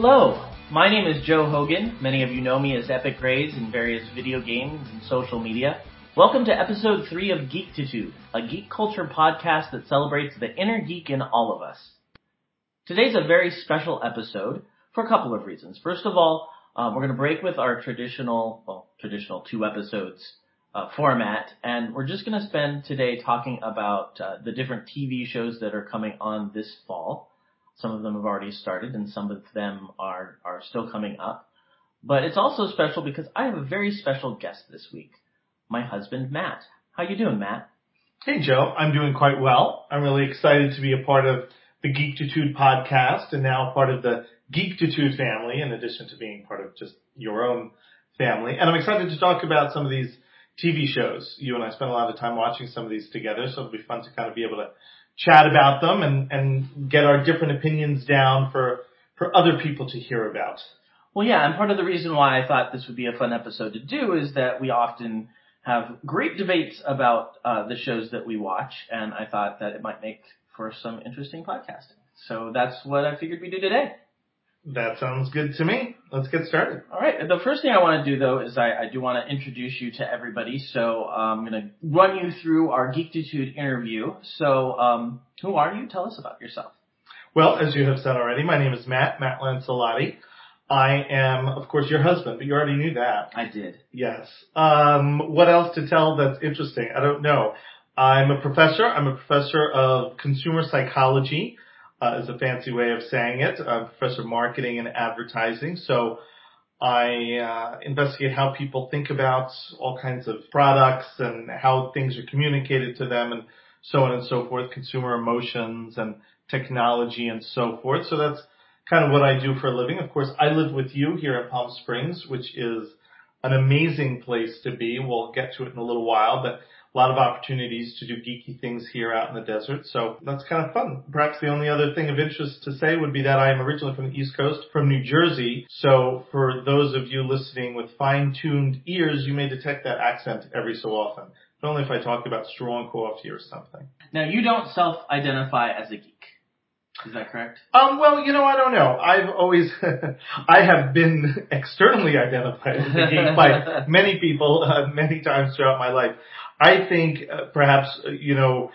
Hello, my name is Joe Hogan. Many of you know me as Epic Grays in various video games and social media. Welcome to episode 3 of Geektitude, a geek culture podcast that celebrates the inner geek in all of us. Today's a very special episode for a couple of reasons. First of all, um, we're going to break with our traditional, well, traditional two episodes uh, format, and we're just going to spend today talking about uh, the different TV shows that are coming on this fall. Some of them have already started, and some of them are are still coming up. But it's also special because I have a very special guest this week, my husband Matt. How you doing, Matt? Hey Joe, I'm doing quite well. I'm really excited to be a part of the Geektitude podcast and now part of the Geektitude family in addition to being part of just your own family. And I'm excited to talk about some of these TV shows. You and I spent a lot of time watching some of these together, so it'll be fun to kind of be able to chat about them and, and get our different opinions down for, for other people to hear about. Well, yeah, and part of the reason why I thought this would be a fun episode to do is that we often have great debates about uh, the shows that we watch, and I thought that it might make for some interesting podcasting. So that's what I figured we'd do today. That sounds good to me. Let's get started. All right. The first thing I want to do though is I, I do want to introduce you to everybody. So I'm going to run you through our Geekitude interview. So um, who are you? Tell us about yourself. Well, as you have said already, my name is Matt, Matt Lancelotti. I am, of course, your husband, but you already knew that. I did. Yes. Um, what else to tell that's interesting? I don't know. I'm a professor. I'm a professor of consumer psychology uh, is a fancy way of saying it. I'm a professor of marketing and advertising. So I uh, investigate how people think about all kinds of products and how things are communicated to them and so on and so forth, consumer emotions and technology and so forth. So that's kind of what I do for a living. Of course, I live with you here in Palm Springs, which is an amazing place to be. We'll get to it in a little while, but a lot of opportunities to do geeky things here out in the desert. So that's kind of fun. Perhaps the only other thing of interest to say would be that I am originally from the East Coast, from New Jersey. So for those of you listening with fine-tuned ears, you may detect that accent every so often. But only if I talk about strong coffee or something. Now you don't self-identify as a geek. Is that correct? Um, well, you know, I don't know. I've always, I have been externally identified as a geek by many people, uh, many times throughout my life. I think uh, perhaps, uh, you know,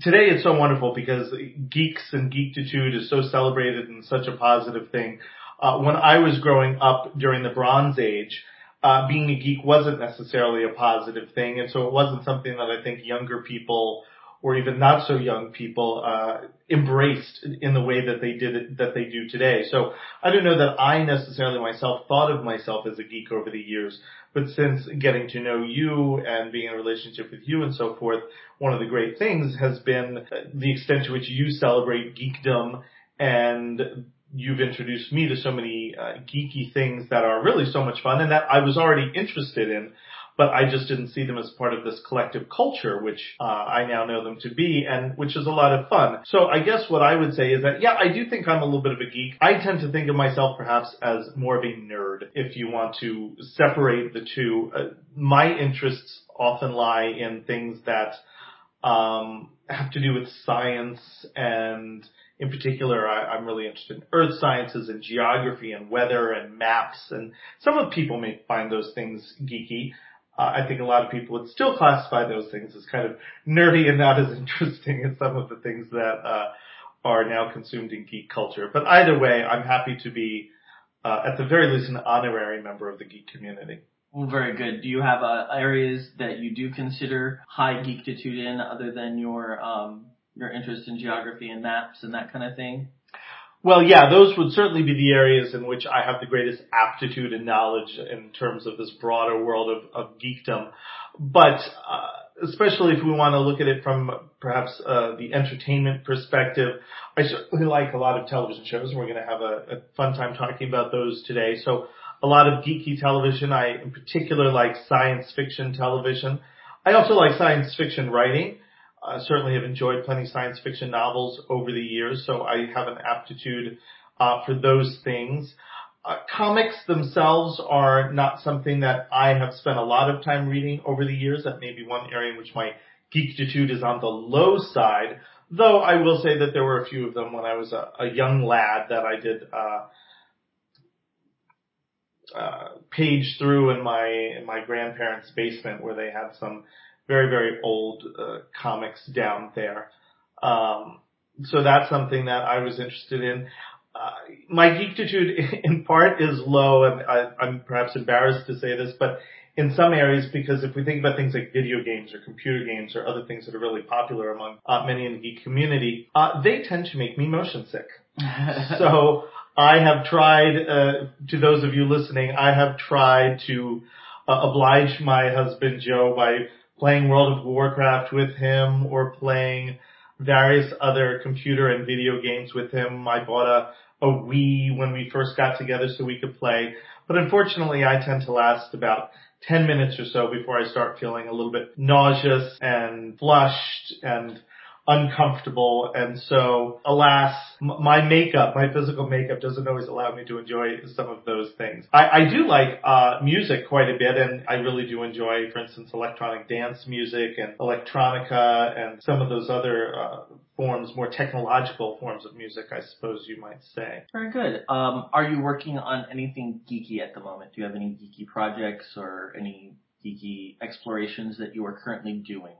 today it's so wonderful because geeks and geekitude is so celebrated and such a positive thing. Uh, when I was growing up during the Bronze Age, uh, being a geek wasn't necessarily a positive thing, and so it wasn't something that I think younger people or even not so young people uh, embraced in the way that they did it, that they do today. So I don't know that I necessarily myself thought of myself as a geek over the years, but since getting to know you and being in a relationship with you and so forth, one of the great things has been the extent to which you celebrate geekdom and you've introduced me to so many uh, geeky things that are really so much fun and that I was already interested in but I just didn't see them as part of this collective culture, which uh, I now know them to be, and which is a lot of fun. So I guess what I would say is that, yeah, I do think I'm a little bit of a geek. I tend to think of myself perhaps as more of a nerd, if you want to separate the two. Uh, my interests often lie in things that um, have to do with science and in particular, I, am really interested in earth sciences and geography and weather and maps. And some of people may find those things geeky. Uh, I think a lot of people would still classify those things as kind of nerdy and not as interesting as some of the things that uh, are now consumed in geek culture. But either way, I'm happy to be, uh, at the very least, an honorary member of the geek community. Well, very good. Do you have uh, areas that you do consider high geekitude in, other than your um, your interest in geography and maps and that kind of thing? Well, yeah, those would certainly be the areas in which I have the greatest aptitude and knowledge in terms of this broader world of, of geekdom. But uh, especially if we want to look at it from perhaps uh, the entertainment perspective, I certainly like a lot of television shows, and we're going to have a, a fun time talking about those today. So a lot of geeky television. I in particular like science fiction television. I also like science fiction writing. I certainly have enjoyed plenty science fiction novels over the years, so I have an aptitude uh, for those things. Uh, comics themselves are not something that I have spent a lot of time reading over the years. That may be one area in which my geektitude is on the low side. Though I will say that there were a few of them when I was a, a young lad that I did uh, uh, page through in my in my grandparents' basement where they had some very very old uh, comics down there. Um, so that's something that I was interested in. Uh, my geekitude in part is low, and I, I'm perhaps embarrassed to say this, but in some areas, because if we think about things like video games or computer games or other things that are really popular among uh, many in the geek community, uh, they tend to make me motion sick. so I have tried, uh, to those of you listening, I have tried to uh, oblige my husband Joe by playing World of Warcraft with him or playing various other computer and video games with him. I bought a, a Wii when we first got together so we could play. But unfortunately I tend to last about 10 minutes or so before I start feeling a little bit nauseous and flushed and uncomfortable. And so, alas, my makeup, my physical makeup doesn't always allow me to enjoy some of those things. I, I do like, uh, music quite a bit and I really do enjoy, for instance, electronic dance music and electronica and some of those other, uh, forms, more technological forms of music, I suppose you might say. Very good. Um, are you working on anything geeky at the moment? Do you have any geeky projects or any geeky explorations that you are currently doing?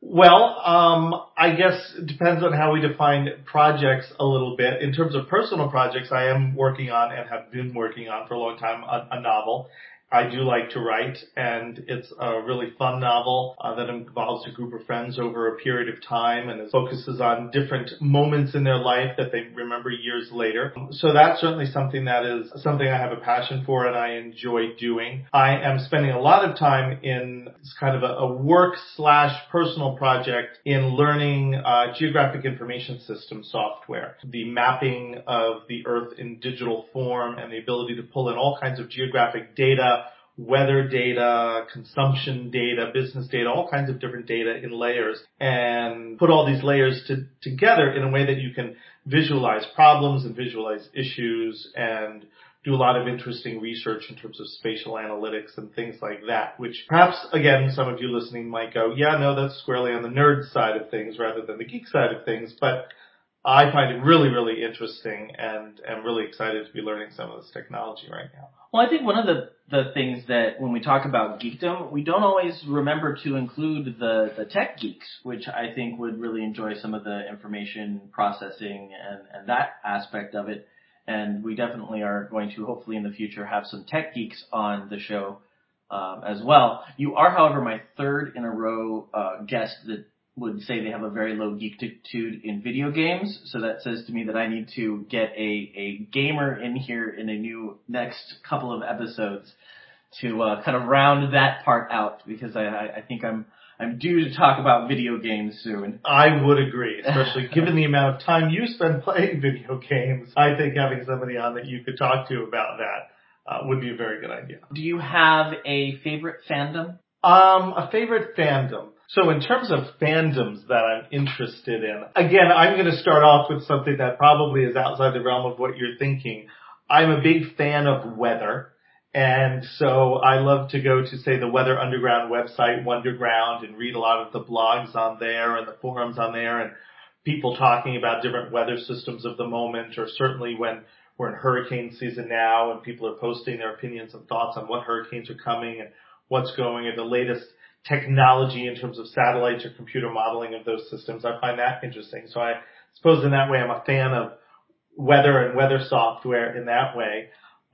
Well, um, I guess it depends on how we define projects a little bit. In terms of personal projects, I am working on and have been working on for a long time a, a novel. I do like to write and it's a really fun novel uh, that involves a group of friends over a period of time and it focuses on different moments in their life that they remember years later. So that's certainly something that is something I have a passion for and I enjoy doing. I am spending a lot of time in kind of a, a work slash personal project in learning uh, geographic information system software. The mapping of the earth in digital form and the ability to pull in all kinds of geographic data weather data, consumption data, business data, all kinds of different data in layers and put all these layers to, together in a way that you can visualize problems and visualize issues and do a lot of interesting research in terms of spatial analytics and things like that, which perhaps again, some of you listening might go, yeah, no, that's squarely on the nerd side of things rather than the geek side of things, but I find it really, really interesting and am really excited to be learning some of this technology right now. Well, I think one of the, the things that when we talk about geekdom, we don't always remember to include the, the tech geeks, which I think would really enjoy some of the information processing and, and that aspect of it. And we definitely are going to hopefully in the future have some tech geeks on the show um, as well. You are, however, my third in a row uh, guest that would say they have a very low geekitude in video games. So that says to me that I need to get a, a gamer in here in a new next couple of episodes to uh, kind of round that part out because I, I think I'm I'm due to talk about video games soon. I would agree, especially given the amount of time you spend playing video games. I think having somebody on that you could talk to about that uh, would be a very good idea. Do you have a favorite fandom? Um, a favorite fandom. So in terms of fandoms that I'm interested in, again, I'm going to start off with something that probably is outside the realm of what you're thinking. I'm a big fan of weather. And so I love to go to say the Weather Underground website, Wunderground, and read a lot of the blogs on there and the forums on there and people talking about different weather systems of the moment or certainly when we're in hurricane season now and people are posting their opinions and thoughts on what hurricanes are coming and what's going and the latest technology in terms of satellites or computer modeling of those systems. I find that interesting. So I suppose in that way I'm a fan of weather and weather software in that way.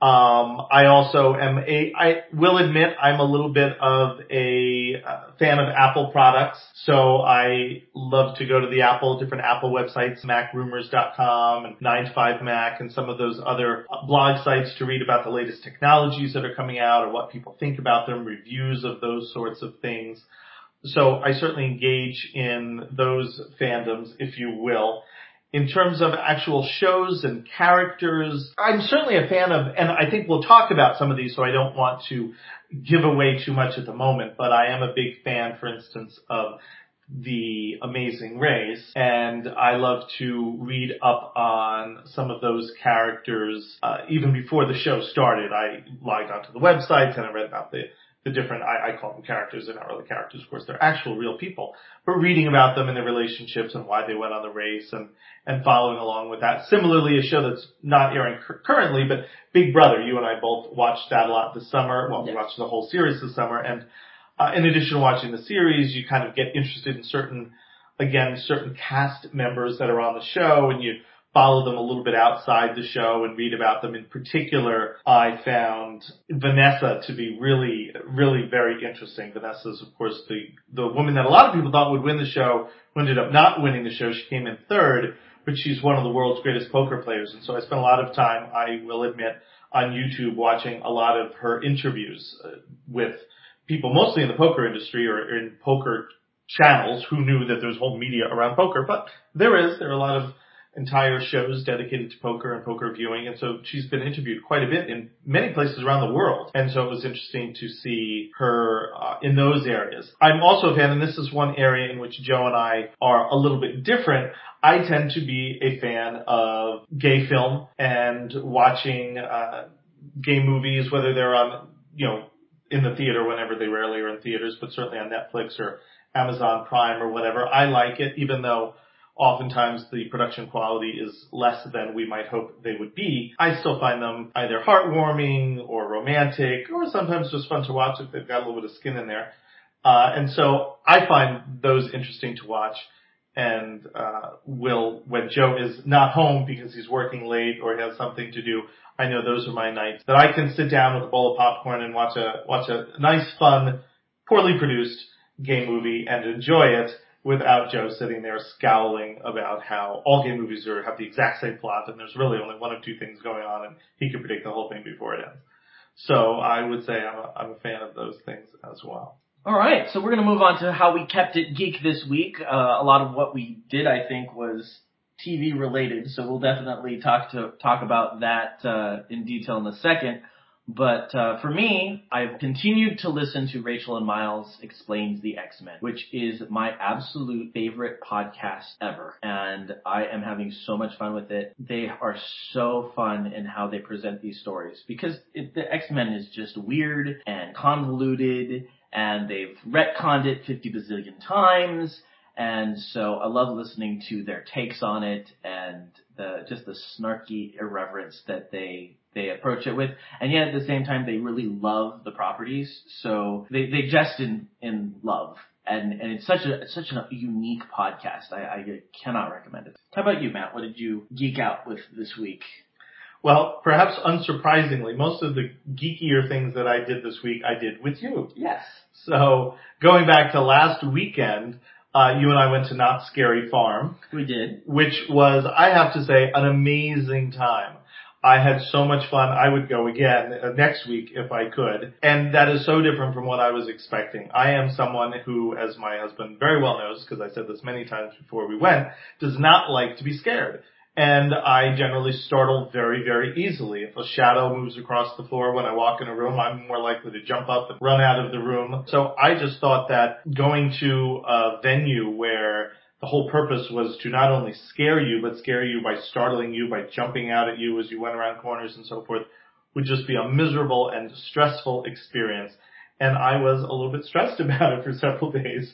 Um, I also am a, I will admit I'm a little bit of a uh, fan of Apple products. So I love to go to the Apple, different Apple websites, macrumors.com and 9to5Mac and some of those other blog sites to read about the latest technologies that are coming out or what people think about them, reviews of those sorts of things. So I certainly engage in those fandoms, if you will in terms of actual shows and characters. I'm certainly a fan of, and I think we'll talk about some of these, so I don't want to give away too much at the moment, but I am a big fan, for instance, of the Amazing Race, and I love to read up on some of those characters uh, even before the show started. I logged onto the websites and I read about the the different, I, I call them characters, they're not really characters, of course, they're actual real people, but reading about them and their relationships and why they went on the race and, and following along with that. Similarly, a show that's not airing currently, but Big Brother, you and I both watched that a lot this summer. Well, yes. we watched the whole series this summer and, uh, in addition to watching the series, you kind of get interested in certain, again, certain cast members that are on the show and you, follow them a little bit outside the show and read about them. In particular, I found Vanessa to be really, really very interesting. Vanessa is, of course, the, the woman that a lot of people thought would win the show, who ended up not winning the show. She came in third, but she's one of the world's greatest poker players. And so I spent a lot of time, I will admit, on YouTube watching a lot of her interviews uh, with people, mostly in the poker industry or in poker channels who knew that there's whole media around poker, but there is, there are a lot of entire shows dedicated to poker and poker viewing. And so she's been interviewed quite a bit in many places around the world. And so it was interesting to see her uh, in those areas. I'm also a fan, and this is one area in which Joe and I are a little bit different. I tend to be a fan of gay film and watching uh, gay movies, whether they're on, you know, in the theater whenever they rarely are in theaters, but certainly on Netflix or Amazon Prime or whatever. I like it, even though oftentimes the production quality is less than we might hope they would be, I still find them either heartwarming or romantic or sometimes just fun to watch if they've got a little bit of skin in there. Uh, and so I find those interesting to watch and uh, will when Joe is not home because he's working late or has something to do. I know those are my nights that I can sit down with a bowl of popcorn and watch a watch a nice, fun, poorly produced gay movie and enjoy it without Joe sitting there scowling about how all gay movies are have the exact same plot and there's really only one of two things going on and he can predict the whole thing before it ends. So I would say I'm a, I'm a fan of those things as well. All right, so we're going to move on to how we kept it geek this week. Uh, a lot of what we did, I think, was TV related, so we'll definitely talk to talk about that uh, in detail in a second. But uh, for me, I've continued to listen to Rachel and Miles Explains the X-Men, which is my absolute favorite podcast ever. And I am having so much fun with it. They are so fun in how they present these stories because it, the X-Men is just weird and convoluted and they've retconned it 50 bazillion times. And so I love listening to their takes on it and the, just the snarky irreverence that they they approach it with, and yet at the same time they really love the properties. So they they jest in in love, and and it's such a it's such a unique podcast. I, I cannot recommend it. How about you, Matt? What did you geek out with this week? Well, perhaps unsurprisingly, most of the geekier things that I did this week, I did with you. Yes. So going back to last weekend, uh, you and I went to Knott's Scary Farm. We did. Which was, I have to say, an amazing time. I had so much fun. I would go again uh, next week if I could. And that is so different from what I was expecting. I am someone who, as my husband very well knows, because I said this many times before we went, does not like to be scared. And I generally startle very, very easily. If a shadow moves across the floor when I walk in a room, I'm more likely to jump up and run out of the room. So I just thought that going to a venue where the whole purpose was to not only scare you, but scare you by startling you, by jumping out at you as you went around corners and so forth, would just be a miserable and stressful experience. And I was a little bit stressed about it for several days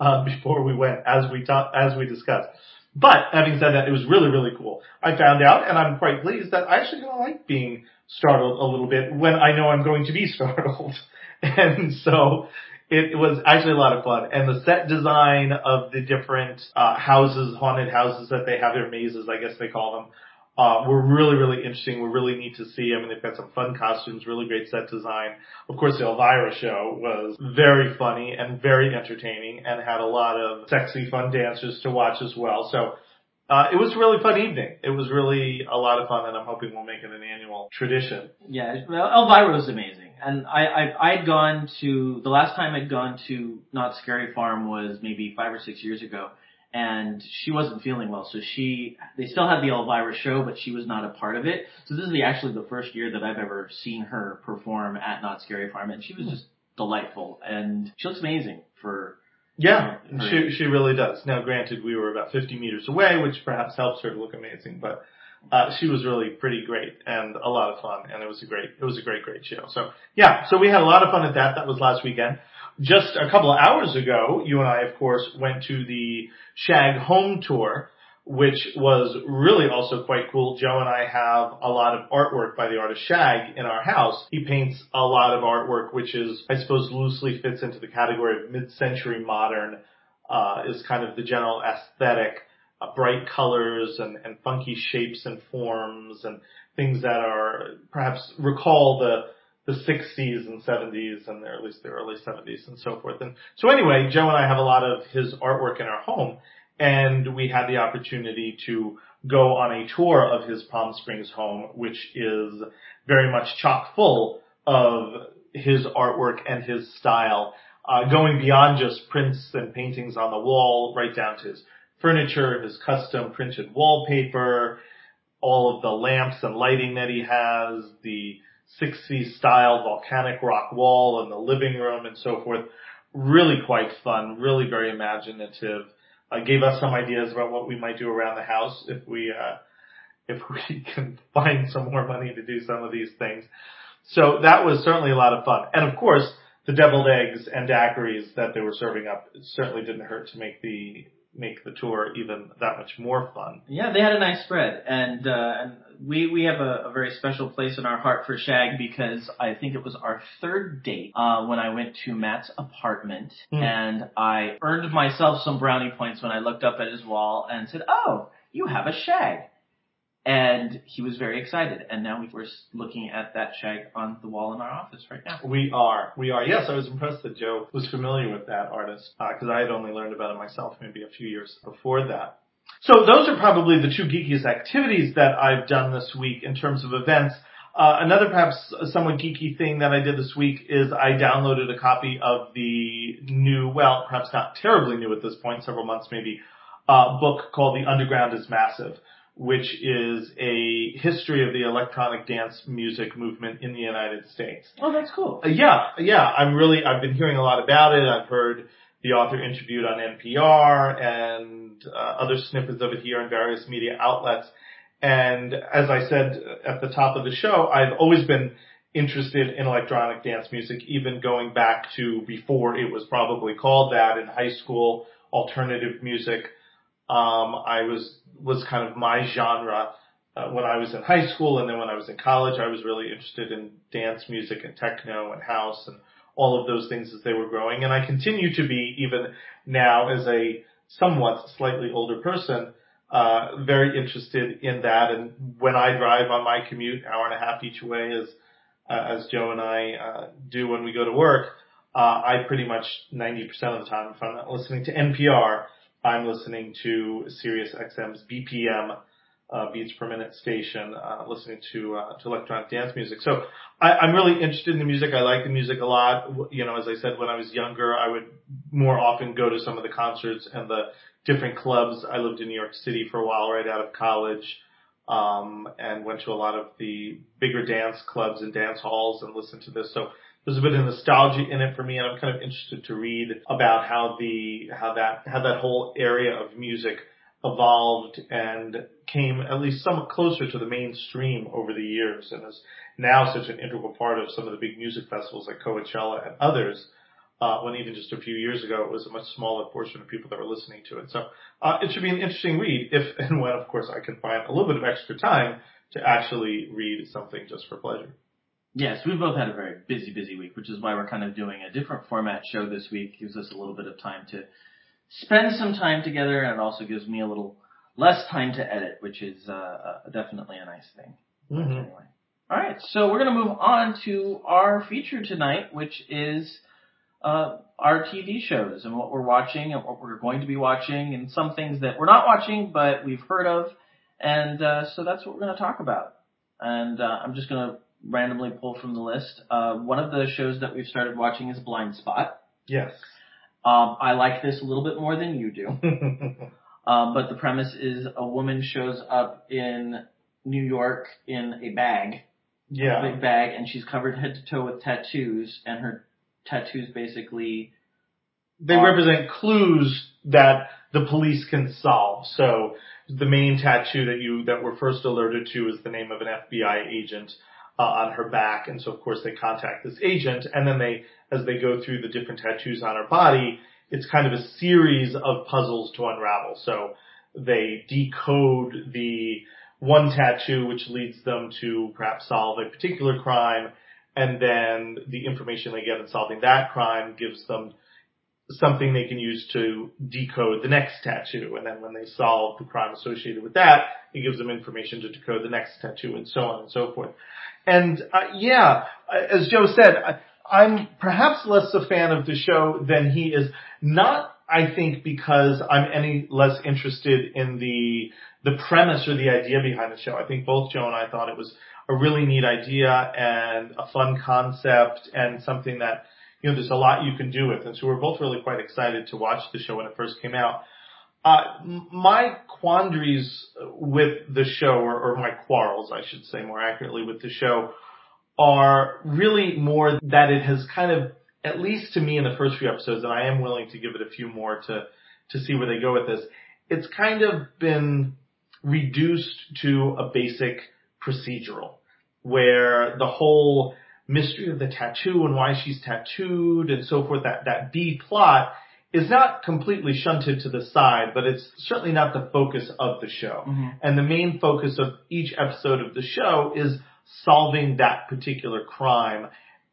uh, before we went, as we talked, as we discussed. But having said that, it was really, really cool. I found out, and I'm quite pleased that I actually kind of like being startled a little bit when I know I'm going to be startled. and so it was actually a lot of fun. And the set design of the different uh, houses, haunted houses that they have, their mazes, I guess they call them, uh, were really, really interesting. We're really neat to see. I mean, they've got some fun costumes, really great set design. Of course, the Elvira show was very funny and very entertaining and had a lot of sexy, fun dancers to watch as well. So, uh, it was a really fun evening. It was really a lot of fun and I'm hoping we'll make it an annual tradition. Yeah, well, Elvira was amazing and I, I I'd gone to the last time I'd gone to Knott's Scary Farm was maybe five or six years ago, and she wasn't feeling well, so she they still had the Elvira show, but she was not a part of it. So this is the actually the first year that I've ever seen her perform at Knott's Scary Farm, and she was hmm. just delightful, and she looks amazing for. Yeah, you know, she she really does. Now, granted, we were about 50 meters away, which perhaps helps her to look amazing, but uh, she was really pretty great and a lot of fun, and it was a great, it was a great, great show. So yeah, so we had a lot of fun at that. That was last weekend. Just a couple of hours ago, you and I, of course, went to the Shag Home Tour, which was really also quite cool. Joe and I have a lot of artwork by the artist Shag in our house. He paints a lot of artwork, which is, I suppose, loosely fits into the category of mid-century modern, uh, is kind of the general aesthetic bright colors and, and funky shapes and forms and things that are perhaps recall the the 60s and 70s and at least the early 70s and so forth. And so anyway, Joe and I have a lot of his artwork in our home and we had the opportunity to go on a tour of his Palm Springs home, which is very much chock full of his artwork and his style, uh, going beyond just prints and paintings on the wall, right down to his furniture, his custom printed wallpaper, all of the lamps and lighting that he has, the 60s style volcanic rock wall in the living room and so forth. Really quite fun, really very imaginative. Uh, gave us some ideas about what we might do around the house if we, uh, if we can find some more money to do some of these things. So that was certainly a lot of fun. And of course, the deviled eggs and daiquiris that they were serving up certainly didn't hurt to make the make the tour even that much more fun. Yeah, they had a nice spread, and uh, and we we have a, a very special place in our heart for Shag because I think it was our third date uh, when I went to Matt's apartment, mm. and I earned myself some brownie points when I looked up at his wall and said, "Oh, you have a Shag." And he was very excited. And now we're looking at that shag on the wall in our office right now. We are. We are. Yes, I was impressed that Joe was familiar with that artist because uh, I had only learned about it myself maybe a few years before that. So those are probably the two geekiest activities that I've done this week in terms of events. Uh, another perhaps somewhat geeky thing that I did this week is I downloaded a copy of the new, well, perhaps not terribly new at this point, several months maybe, uh, book called The Underground is Massive which is a history of the electronic dance music movement in the United States. Oh, that's cool. Uh, yeah, yeah. I'm really, I've been hearing a lot about it. I've heard the author interviewed on NPR and uh, other snippets of it here in various media outlets. And as I said at the top of the show, I've always been interested in electronic dance music, even going back to before it was probably called that in high school, alternative music. Um, I was was kind of my genre uh, when I was in high school, and then when I was in college, I was really interested in dance music and techno and house and all of those things as they were growing. And I continue to be even now as a somewhat slightly older person, uh, very interested in that. And when I drive on my commute, hour and a half each way, as uh, as Joe and I uh, do when we go to work, uh, I pretty much 90% of the time, if I'm not listening to NPR, I'm listening to Sirius XM's BPM uh, beats per minute station, uh, listening to uh, to electronic dance music. So I, I'm really interested in the music. I like the music a lot. You know, as I said, when I was younger, I would more often go to some of the concerts and the different clubs. I lived in New York City for a while, right out of college, um, and went to a lot of the bigger dance clubs and dance halls and listened to this. So there's a bit of nostalgia in it for me, and I'm kind of interested to read about how the how that how that whole area of music evolved and came at least somewhat closer to the mainstream over the years, and is now such an integral part of some of the big music festivals like Coachella and others. Uh, when even just a few years ago it was a much smaller portion of people that were listening to it. So uh, it should be an interesting read if and when, of course, I can find a little bit of extra time to actually read something just for pleasure. Yes, we've both had a very busy, busy week, which is why we're kind of doing a different format show this week. Gives us a little bit of time to spend some time together, and it also gives me a little less time to edit, which is uh, uh, definitely a nice thing. Mm-hmm. Anyway, all right, so we're going to move on to our feature tonight, which is uh, our TV shows and what we're watching and what we're going to be watching, and some things that we're not watching but we've heard of, and uh, so that's what we're going to talk about. And uh, I'm just going to randomly pull from the list. Uh, one of the shows that we've started watching is Blindspot. Yes. Um, I like this a little bit more than you do. um, but the premise is a woman shows up in New York in a bag. Yeah. A big bag, and she's covered head to toe with tattoos, and her tattoos basically. They are, represent clues that the police can solve. So the main tattoo that you that were first alerted to is the name of an FBI agent uh, on her back, and so of course they contact this agent, and then they as they go through the different tattoos on her body, it's kind of a series of puzzles to unravel. So they decode the one tattoo, which leads them to perhaps solve a particular crime, and then the information they get in solving that crime gives them something they can use to decode the next tattoo. And then when they solve the crime associated with that, it gives them information to decode the next tattoo and so on and so forth. And uh, yeah, as Joe said, I, I'm perhaps less a fan of the show than he is. Not, I think, because I'm any less interested in the the premise or the idea behind the show. I think both Joe and I thought it was a really neat idea and a fun concept and something that you know, there's a lot you can do with. And so we're both really quite excited to watch the show when it first came out. Uh, my quandaries with the show, or, or my quarrels, I should say more accurately, with the show, are really more that it has kind of, at least to me in the first few episodes, and I am willing to give it a few more to, to see where they go with this, it's kind of been reduced to a basic procedural where the whole mystery of the tattoo and why she's tattooed and so forth, that, that B plot is not completely shunted to the side, but it's certainly not the focus of the show. Mm-hmm. And the main focus of each episode of the show is solving that particular crime,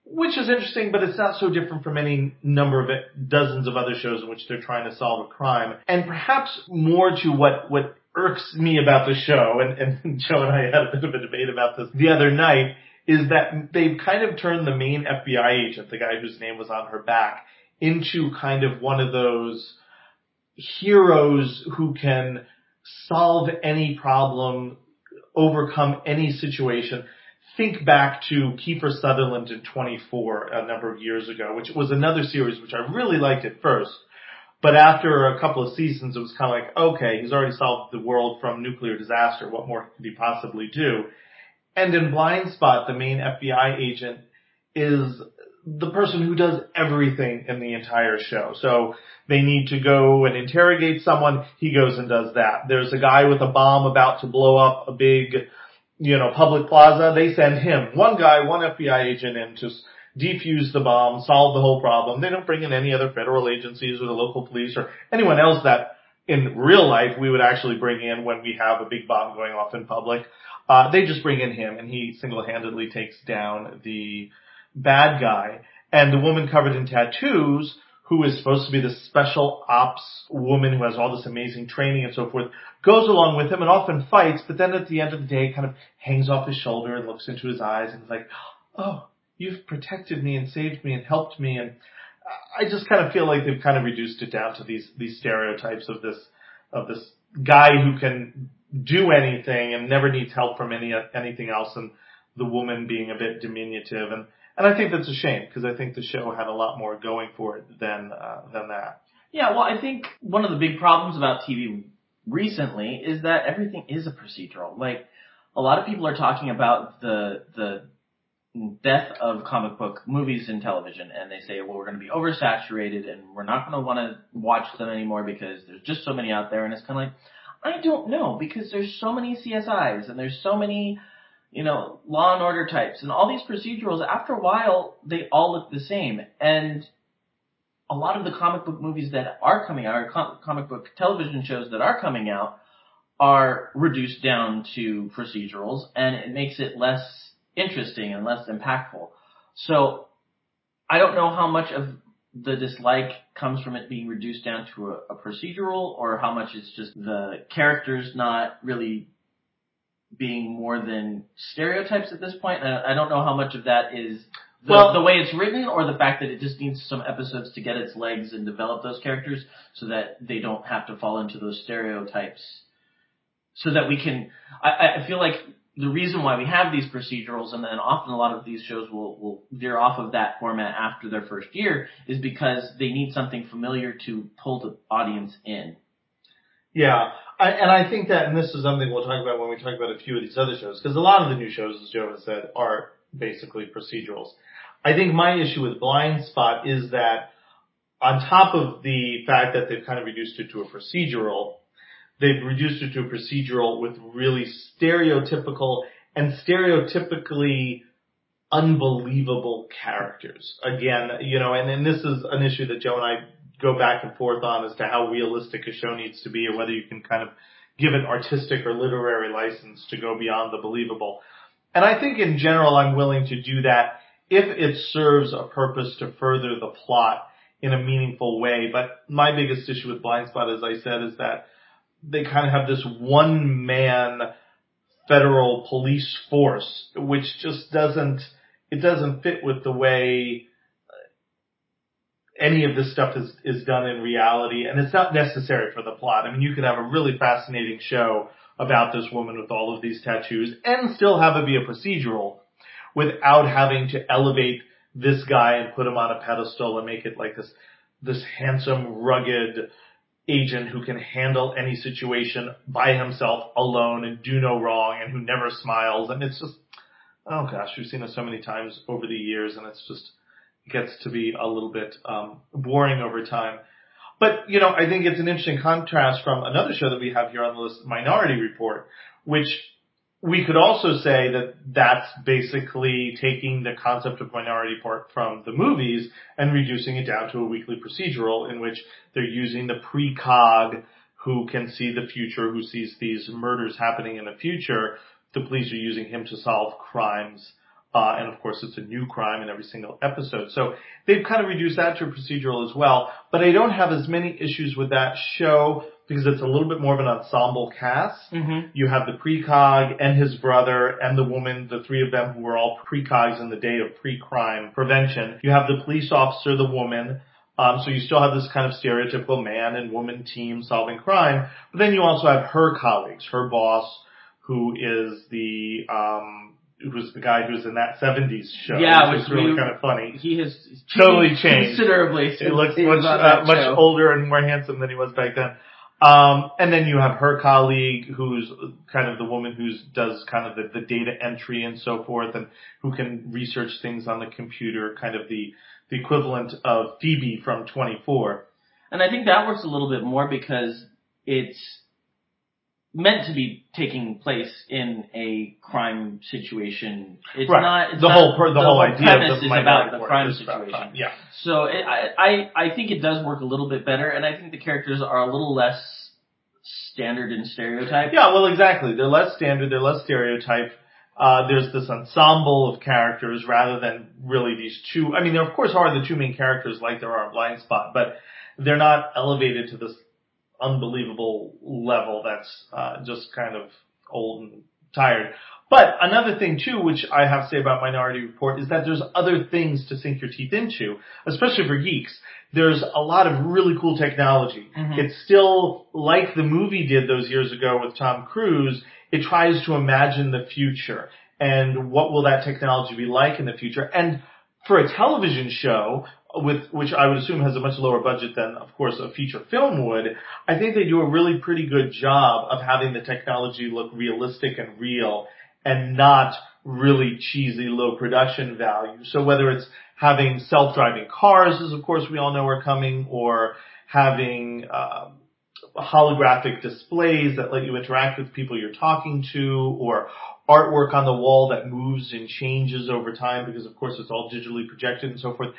which is interesting, but it's not so different from any number of it, dozens of other shows in which they're trying to solve a crime. And perhaps more to what, what irks me about the show, and, and Joe and I had a bit of a debate about this the other night, is that they've kind of turned the main FBI agent, the guy whose name was on her back, into kind of one of those heroes who can solve any problem, overcome any situation. Think back to Kiefer Sutherland in 24 a number of years ago, which was another series which I really liked at first. But after a couple of seasons, it was kind of like, okay, he's already solved the world from nuclear disaster. What more could he possibly do? And in Blindspot, the main FBI agent is the person who does everything in the entire show. So they need to go and interrogate someone, he goes and does that. There's a guy with a bomb about to blow up a big, you know, public plaza, they send him. One guy, one FBI agent in to defuse the bomb, solve the whole problem. They don't bring in any other federal agencies or the local police or anyone else that in real life we would actually bring in when we have a big bomb going off in public. Uh, they just bring in him and he single-handedly takes down the bad guy. And the woman covered in tattoos, who is supposed to be the special ops woman who has all this amazing training and so forth, goes along with him and often fights, but then at the end of the day kind of hangs off his shoulder and looks into his eyes and is like, oh, you've protected me and saved me and helped me and I just kind of feel like they've kind of reduced it down to these, these stereotypes of this, of this guy who can do anything and never needs help from any anything else, and the woman being a bit diminutive, and and I think that's a shame because I think the show had a lot more going for it than uh, than that. Yeah, well, I think one of the big problems about TV recently is that everything is a procedural. Like a lot of people are talking about the the death of comic book movies and television, and they say, well, we're going to be oversaturated, and we're not going to want to watch them anymore because there's just so many out there, and it's kind of like I don't know because there's so many CSIs and there's so many, you know, law and order types and all these procedurals. After a while, they all look the same. And a lot of the comic book movies that are coming out, or com- comic book television shows that are coming out, are reduced down to procedurals, and it makes it less interesting and less impactful. So I don't know how much of the dislike comes from it being reduced down to a, a procedural or how much it's just the characters not really being more than stereotypes at this point. I, I don't know how much of that is the, well, the way it's written or the fact that it just needs some episodes to get its legs and develop those characters so that they don't have to fall into those stereotypes so that we can I, I feel like the reason why we have these procedurals and then often a lot of these shows will, will veer off of that format after their first year is because they need something familiar to pull the audience in. Yeah, I, and I think that, and this is something we'll talk about when we talk about a few of these other shows, because a lot of the new shows, as Joe has said, are basically procedurals. I think my issue with Blindspot is that on top of the fact that they've kind of reduced it to a procedural, they've reduced it to a procedural with really stereotypical and stereotypically unbelievable characters. Again, you know, and, and this is an issue that Joe and I go back and forth on as to how realistic a show needs to be or whether you can kind of give it artistic or literary license to go beyond the believable. And I think in general I'm willing to do that if it serves a purpose to further the plot in a meaningful way. But my biggest issue with Blindspot, as I said, is that they kind of have this one man federal police force, which just doesn't, it doesn't fit with the way any of this stuff is, is done in reality, and it's not necessary for the plot. I mean, you could have a really fascinating show about this woman with all of these tattoos and still have it be a procedural without having to elevate this guy and put him on a pedestal and make it like this, this handsome, rugged agent who can handle any situation by himself alone and do no wrong and who never smiles. And it's just, oh gosh, we've seen it so many times over the years and it's just, gets to be a little bit um, boring over time. But you know, I think it's an interesting contrast from another show that we have here on the list, Minority Report, which we could also say that that's basically taking the concept of Minority Report from the movies and reducing it down to a weekly procedural in which they're using the precog who can see the future, who sees these murders happening in the future. The police are using him to solve crimes uh, and of course it's a new crime in every single episode. So they've kind of reduced that to a procedural as well. But I don't have as many issues with that show because it's a little bit more of an ensemble cast. Mm-hmm. You have the precog and his brother and the woman, the three of them who were all precogs in the day of pre-crime prevention. You have the police officer, the woman, um, so you still have this kind of stereotypical man and woman team solving crime, but then you also have her colleagues, her boss, who is the um, who's the guy who's in that 70s show. Yeah, which which is really we- kind of funny. He has Totally changed. considerably. He looks he much uh, much show. older and more handsome than he was back then. Um, and then you have her colleague who's kind of the woman who does kind of the, the data entry and so forth and who can research things on the computer, kind of the, the equivalent of Phoebe from 24. And I think that works a little bit more because it's meant to be taking place in a crime situation. It's right. not. It's the not- whole, per- the, whole idea premise of the is about the crime situation. crime. Yeah. So it, I, I I think it does work a little bit better, and I think the characters are a little less standard and stereotyped. Yeah, well, exactly. They're less standard. They're less stereotyped. Uh, there's this ensemble of characters rather than really these two. I mean, there of course are the two main characters like there are in Blindspot, but they're not elevated to this unbelievable level that's uh, just kind of old and tired. But another thing too, which I have to say about Minority Report, is that there's other things to sink your teeth into, especially for geeks. There's a lot of really cool technology. Mhm. It's still like the movie did those years ago with Tom Cruise. It tries to imagine the future and what will that technology be like in the future. And for a television show, with which I would assume has a much lower budget than, of course, a feature film would, I think they do a really pretty good job of having the technology look realistic and real and not really cheesy low production value. So whether it's having self-driving cars, as of course we all know are coming, or having um, holographic displays that let you interact with people you're talking to, or artwork on the wall that moves and changes over time because of course it's all digitally projected and so forth.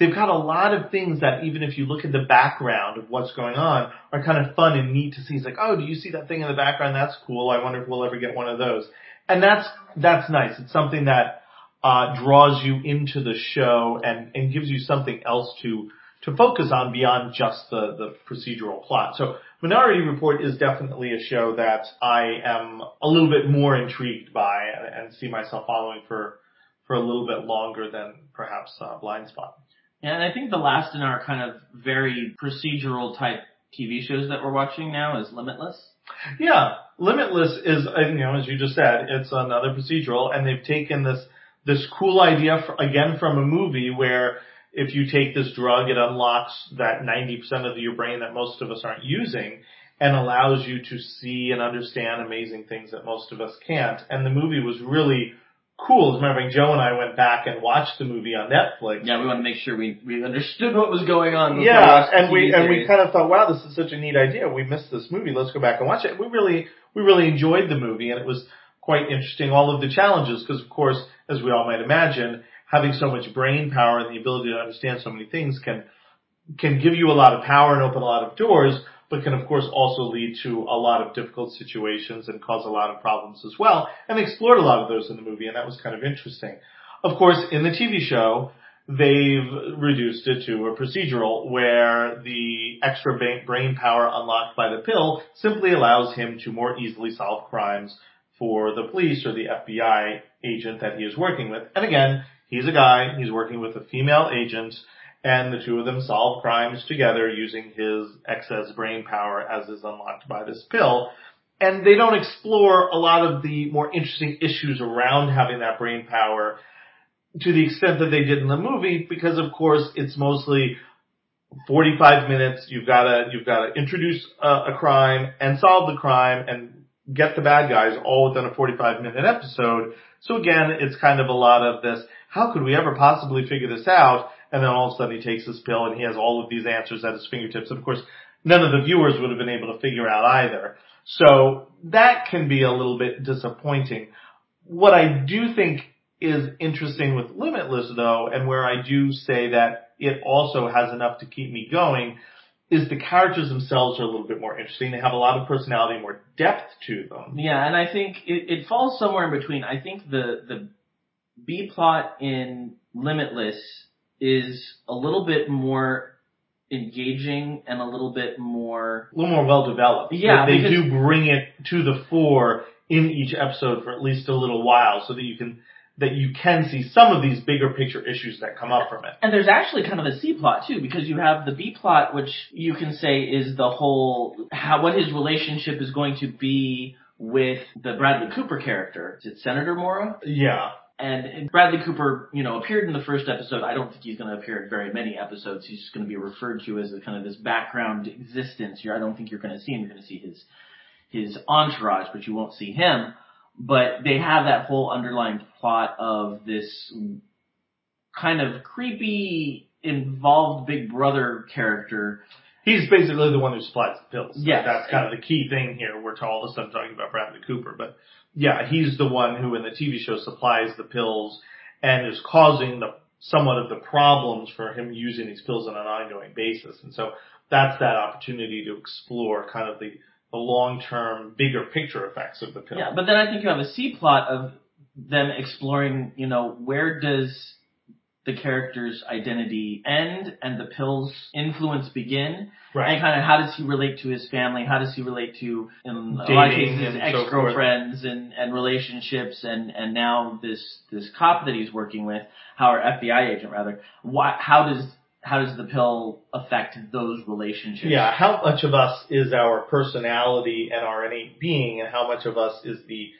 They've got a lot of things that even if you look at the background of what's going on are kind of fun and neat to see. It's like, oh, do you see that thing in the background? That's cool. I wonder if we'll ever get one of those. And that's, that's nice. It's something that, uh, draws you into the show and, and gives you something else to, to focus on beyond just the, the procedural plot. So Minority Report is definitely a show that I am a little bit more intrigued by and, and see myself following for, for a little bit longer than perhaps uh, Blindspot. Yeah, and I think the last in our kind of very procedural type TV shows that we're watching now is Limitless. Yeah, Limitless is, uh, you know, as you just said, it's another procedural, and they've taken this this cool idea fr again from a movie where if you take this drug, it unlocks that 90% of your brain that most of us aren't using and allows you to see and understand amazing things that most of us can't. And the movie was really cool. Matter Joe and I went back and watched the movie on Netflix. Yeah, we want to make sure we, we understood what was going on. Yeah, and we and we kind of thought, wow, this is such a neat idea. We missed this movie. Let's go back and watch it. We really we really enjoyed the movie, and it was quite interesting. All of the challenges, because of course, as we all might imagine, having so much brain power and the ability to understand so many things can can give you a lot of power and open a lot of doors, but can of course also lead to a lot of difficult situations and cause a lot of problems as well. And they explored a lot of those in the movie, and that was kind of interesting. Of course, in the TV show, they've reduced it to a procedural where the extra brain power unlocked by the pill simply allows him to more easily solve crimes for the police or the FBI agent that he is working with. And again, he's a guy, he's working with a female agent, and the two of them solve crimes together using his excess brain power as is unlocked by this pill. And they don't explore a lot of the more interesting issues around having that brain power to the extent that they did in the movie because of course it's mostly 45 minutes. You've got to, you've got to introduce a, a crime and solve the crime and get the bad guys all within a 45 minute episode. So again, it's kind of a lot of this, how could we ever possibly figure this out? And then all of a sudden he takes this pill and he has all of these answers at his fingertips. And of course, none of the viewers would have been able to figure out either. So that can be a little bit disappointing. What I do think is interesting with Limitless though, and where I do say that it also has enough to keep me going, is the characters themselves are a little bit more interesting. They have a lot of personality, more depth to them. Yeah, and I think it, it falls somewhere in between. I think the the B plot in Limitless is a little bit more engaging and a little bit more A little more well developed. Yeah, They, do bring it to the fore in each episode for at least a little while so that you can, that you can see some of these bigger picture issues that come up from it. And there's actually kind of a C plot too, because you have the B plot, which you can say is the whole how what his relationship is going to be with the Bradley Cooper character. Is it Senator Morra? Yeah. And Bradley Cooper, you know, appeared in the first episode. I don't think he's going to appear in very many episodes. He's just going to be referred to as a kind of this background existence. You're, I don't think you're going to see him. You're going to see his his entourage, but you won't see him. But they have that whole underlying plot of this kind of creepy, involved Big Brother character. He's basically the one who supplies the pills. Yes. That's kind of the key thing here. We're all of a sudden talking about Bradley Cooper, but yeah, he's the one who in the TV show supplies the pills and is causing the somewhat of the problems for him using these pills on an ongoing basis. And so that's that opportunity to explore kind of the, the long-term, bigger picture effects of the pill. Yeah, but then I think you have a C plot of them exploring, you know, where does the character's identity end and the pill's influence begin? Right. And kind of how does he relate to his family? How does he relate to, in a lot of cases, ex-girlfriends and, and relationships and, and now this, this cop that he's working with, how, or FBI agent rather, why, how does, how does the pill affect those relationships? Yeah, how much of us is our personality and our innate being, and how much of us is the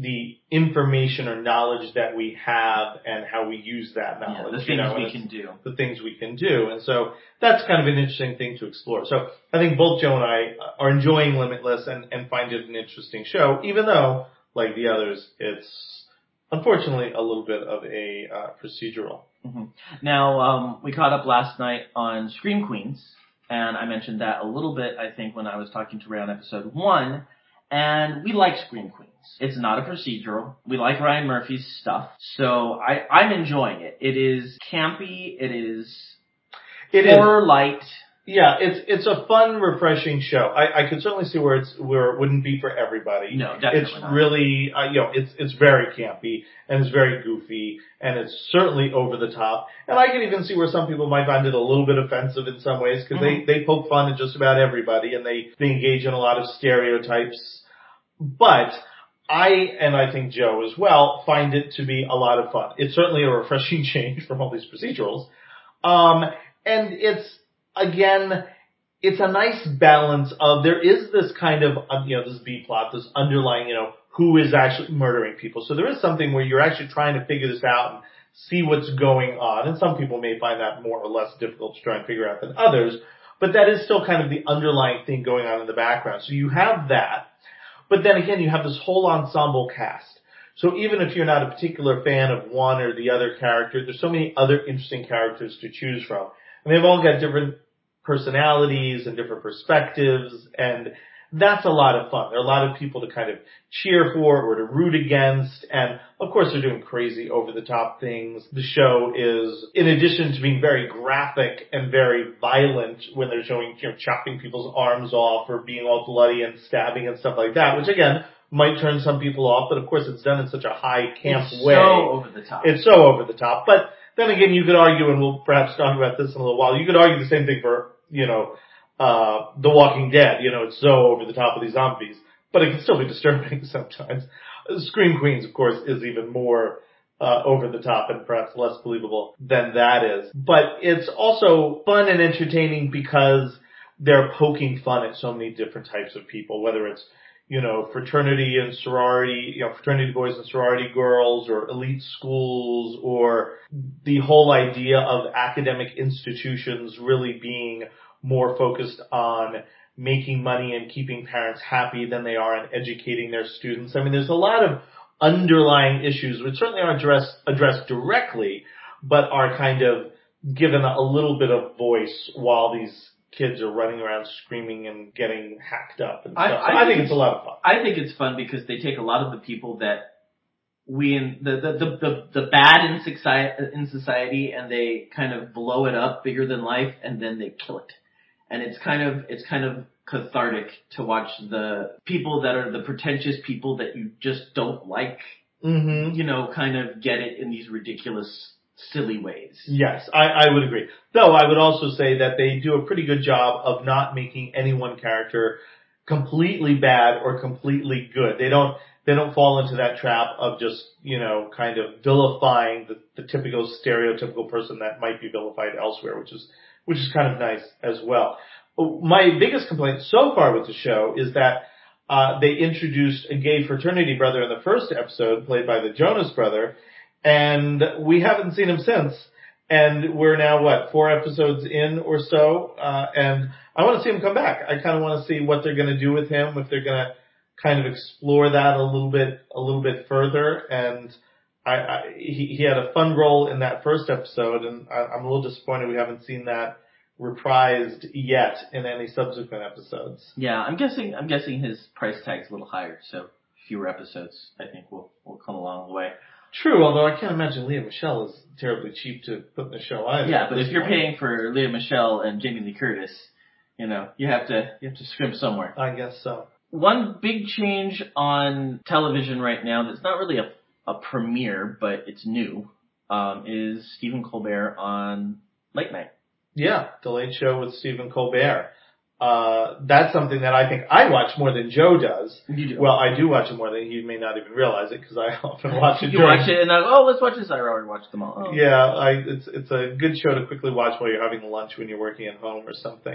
the information or knowledge that we have and how we use that Yeah, knowledge. the you things know, we can do. The things we can do, and so that's kind of an interesting thing to explore. So I think both Joe and I are enjoying Limitless and and find it an interesting show, even though, like the others, it's unfortunately a little bit of a uh, procedural. Now, um, we caught up last night on Scream Queens, and I mentioned that a little bit, I think, when I was talking to Ray on episode one, and we like Scream Queens. It's not a procedural. We like Ryan Murphy's stuff, so I, I'm enjoying it. It is campy, it is It is. horror light. Yeah, it's it's a fun, refreshing show. I, I could certainly see where it's where it wouldn't be for everybody. No, definitely It's not. really, uh, you know, it's it's very campy and it's very goofy and it's certainly over the top. And I can even see where some people might find it a little bit offensive in some ways because Mm-hmm. they they poke fun at just about everybody and they they engage in a lot of stereotypes. But I and I think Joe as well find it to be a lot of fun. It's certainly a refreshing change from all these procedurals. Um, and it's again, it's a nice balance of there is this kind of uh, you know this B plot, this underlying you know who is actually murdering people. So there is something where you're actually trying to figure this out and see what's going on. And some people may find that more or less difficult to try and figure out than others. But that is still kind of the underlying thing going on in the background. So you have that. But then again, you have this whole ensemble cast. So even if you're not a particular fan of one or the other character, there's so many other interesting characters to choose from. And they've all got different personalities and different perspectives and that's a lot of fun. There are a lot of people to kind of cheer for or to root against. And of course they're doing crazy over the top things. The show is, in addition to being very graphic and very violent when they're showing, you know, chopping people's arms off or being all bloody and stabbing and stuff like that, which again, might turn some people off, but of course it's done in such a high camp it's way. so over the top. It's so over the top. But then again, you could argue, and we'll perhaps talk about this in a little while, you could argue the same thing for, you know, uh, The Walking Dead. You know, it's so over the top of these zombies, but it can still be disturbing sometimes. Scream Queens, of course, is even more uh, over the top and perhaps less believable than that is. But it's also fun and entertaining because they're poking fun at so many different types of people, whether it's you know, fraternity and sorority, you know, fraternity boys and sorority girls or elite schools or the whole idea of academic institutions really being more focused on making money and keeping parents happy than they are in educating their students. I mean, there's a lot of underlying issues which certainly aren't addressed, addressed directly, but are kind of given a little bit of voice while these kids are running around screaming and getting hacked up and stuff. I- So I I, think think it's a lot of fun. I think it's fun because they take a lot of the people that we in the the the the, the bad in society in society and they kind of blow it up bigger than life and then they kill it. And it's kind of it's kind of cathartic to watch the people that are the pretentious people that you just don't like, Mm-hmm. you know, kind of get it in these ridiculous silly ways. Yes, I, I would agree. Though I would also say that they do a pretty good job of not making any one character completely bad or completely good. They don't they don't fall into that trap of just, you know, kind of vilifying the, the typical stereotypical person that might be vilified elsewhere, which is which is kind of nice as well. My biggest complaint so far with the show is that uh, they introduced a gay fraternity brother in the first episode, played by the Jonas brother, and we haven't seen him since. And we're now what four episodes in or so, uh, and I want to see him come back. I kind of want to see what they're going to do with him, if they're going to kind of explore that a little bit, a little bit further. And I, I he, he had a fun role in that first episode, and I, I'm a little disappointed we haven't seen that reprised yet in any subsequent episodes. Yeah, I'm guessing I'm guessing his price tag's a little higher, so fewer episodes I think will will come along the way. True, although I can't imagine Lea Michele is terribly cheap to put in the show either. Yeah, but if you're paying for Lea Michele and Jamie Lee Curtis, you know, you have to you have to scrimp somewhere. I guess so. One big change on television right now that's not really a a premiere, but it's new, um, is Stephen Colbert on late night. Yeah, the Late Show with Stephen Colbert. Uh, that's something that I think I watch more than Joe does. You do. Well, I do watch it more than he may not even realize it because I often watch it. you during- watch it and then, oh, let's watch this. I already watched them all. Oh. Yeah, I, it's it's a good show to quickly watch while you're having lunch when you're working at home or something.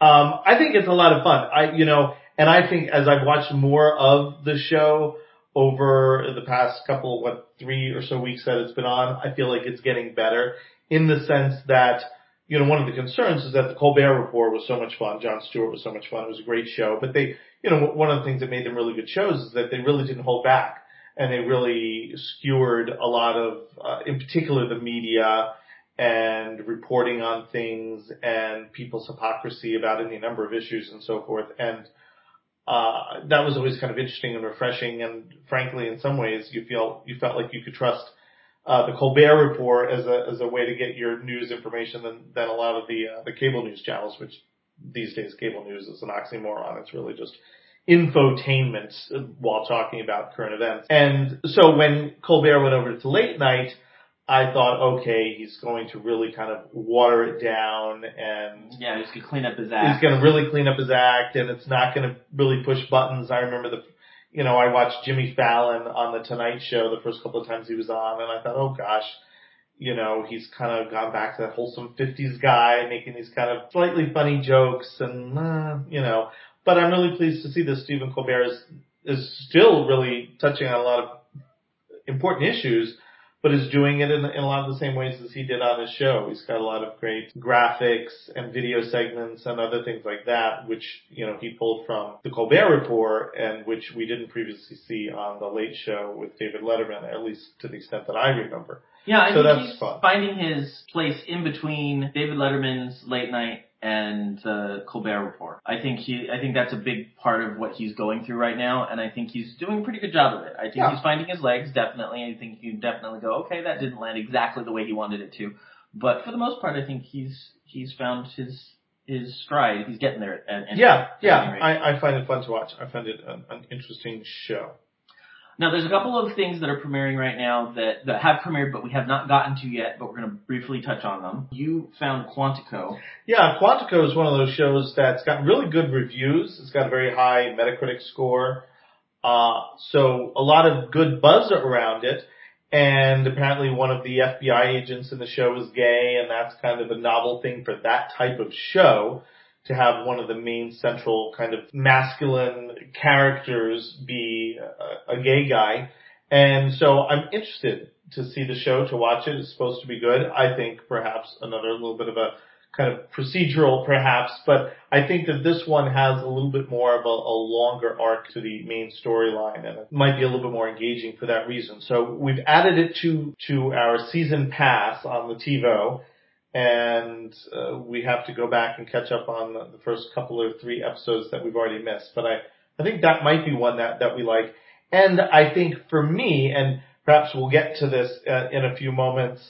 Um, I think it's a lot of fun. I, you know, and I think as I've watched more of the show over the past couple, what, three or so weeks that it's been on, I feel like it's getting better in the sense that, you know, one of the concerns is that the Colbert Report was so much fun. Jon Stewart was so much fun. It was a great show, but they, you know, one of the things that made them really good shows is that they really didn't hold back and they really skewered a lot of, uh, in particular the media and reporting on things and people's hypocrisy about any number of issues and so forth. And, uh, that was always kind of interesting and refreshing. And frankly, in some ways, you feel, you felt like you could trust, uh, the Colbert Report as a, as a way to get your news information than, than a lot of the, uh, the cable news channels, which these days cable news is an oxymoron. It's really just infotainment while talking about current events. And so when Colbert went over to late night, I thought, okay, he's going to really kind of water it down and Yeah, just to clean up his act. he's going to really clean up his act and it's not going to really push buttons. I remember the, you know, I watched Jimmy Fallon on the Tonight Show the first couple of times he was on and I thought, oh gosh, you know, he's kind of gone back to that wholesome 50s guy making these kind of slightly funny jokes and, uh, you know, but I'm really pleased to see that Stephen Colbert is, is still really touching on a lot of important issues, but is doing it in, in a lot of the same ways as he did on his show. He's got a lot of great graphics and video segments and other things like that, which, you know, he pulled from the Colbert Report and which we didn't previously see on the Late Show with David Letterman, at least to the extent that I remember. Yeah, I So think that's he's fun. finding his place in between David Letterman's late night and the Colbert Report. I think he, I think that's a big part of what he's going through right now, and I think he's doing a pretty good job of it. I think Yeah. he's finding his legs, definitely. I think you definitely go, okay, that didn't land exactly the way he wanted it to, but for the most part, I think he's he's found his his stride. He's getting there. At, at Yeah, yeah. I, I find it fun to watch. I find it an, an interesting show. Now, there's a couple of things that are premiering right now that, that have premiered, but we have not gotten to yet, but we're going to briefly touch on them. You found Quantico. Yeah, Quantico is one of those shows that's got really good reviews. It's got a very high Metacritic score. Uh, so a lot of good buzz around it. And apparently one of the FBI agents in the show is gay and that's kind of a novel thing for that type of show to have one of the main central kind of masculine characters be a, a gay guy. And so I'm interested to see the show, to watch it. It's supposed to be good. I think perhaps another little bit of a kind of procedural perhaps, but I think that this one has a little bit more of a, a longer arc to the main storyline and it might be a little bit more engaging for that reason. So we've added it to, to our season pass on the TiVo and uh, we have to go back and catch up on the, first couple or three episodes that we've already missed. But I, I think that might be one that, that we like. And I think for me, and perhaps we'll get to this uh, in a few moments,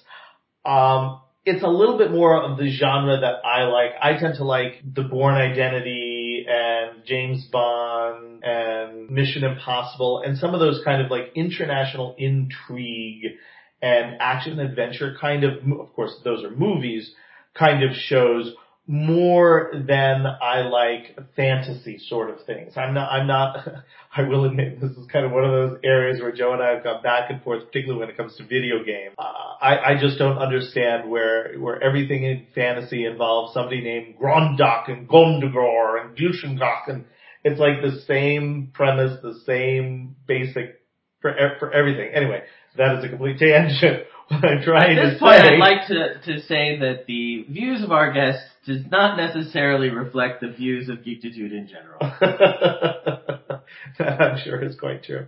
um, it's a little bit more of the genre that I like. I tend to like The Bourne Identity and James Bond and Mission Impossible and some of those kind of like international intrigue and action adventure kind of, of course those are movies, kind of shows more than I like fantasy sort of things. I'm not, I'm not, I will admit this is kind of one of those areas where Joe and I have gone back and forth, particularly when it comes to video games. Uh, I, I just don't understand where, where everything in fantasy involves somebody named Grondak and Gondogor and Glushengok and it's like the same premise, the same basic for, for everything. Anyway, that is a complete tangent. What I'm trying At to this point, say. I'd like to, to say that the views of our guests does not necessarily reflect the views of Geekitude in general. that I'm sure it's quite true.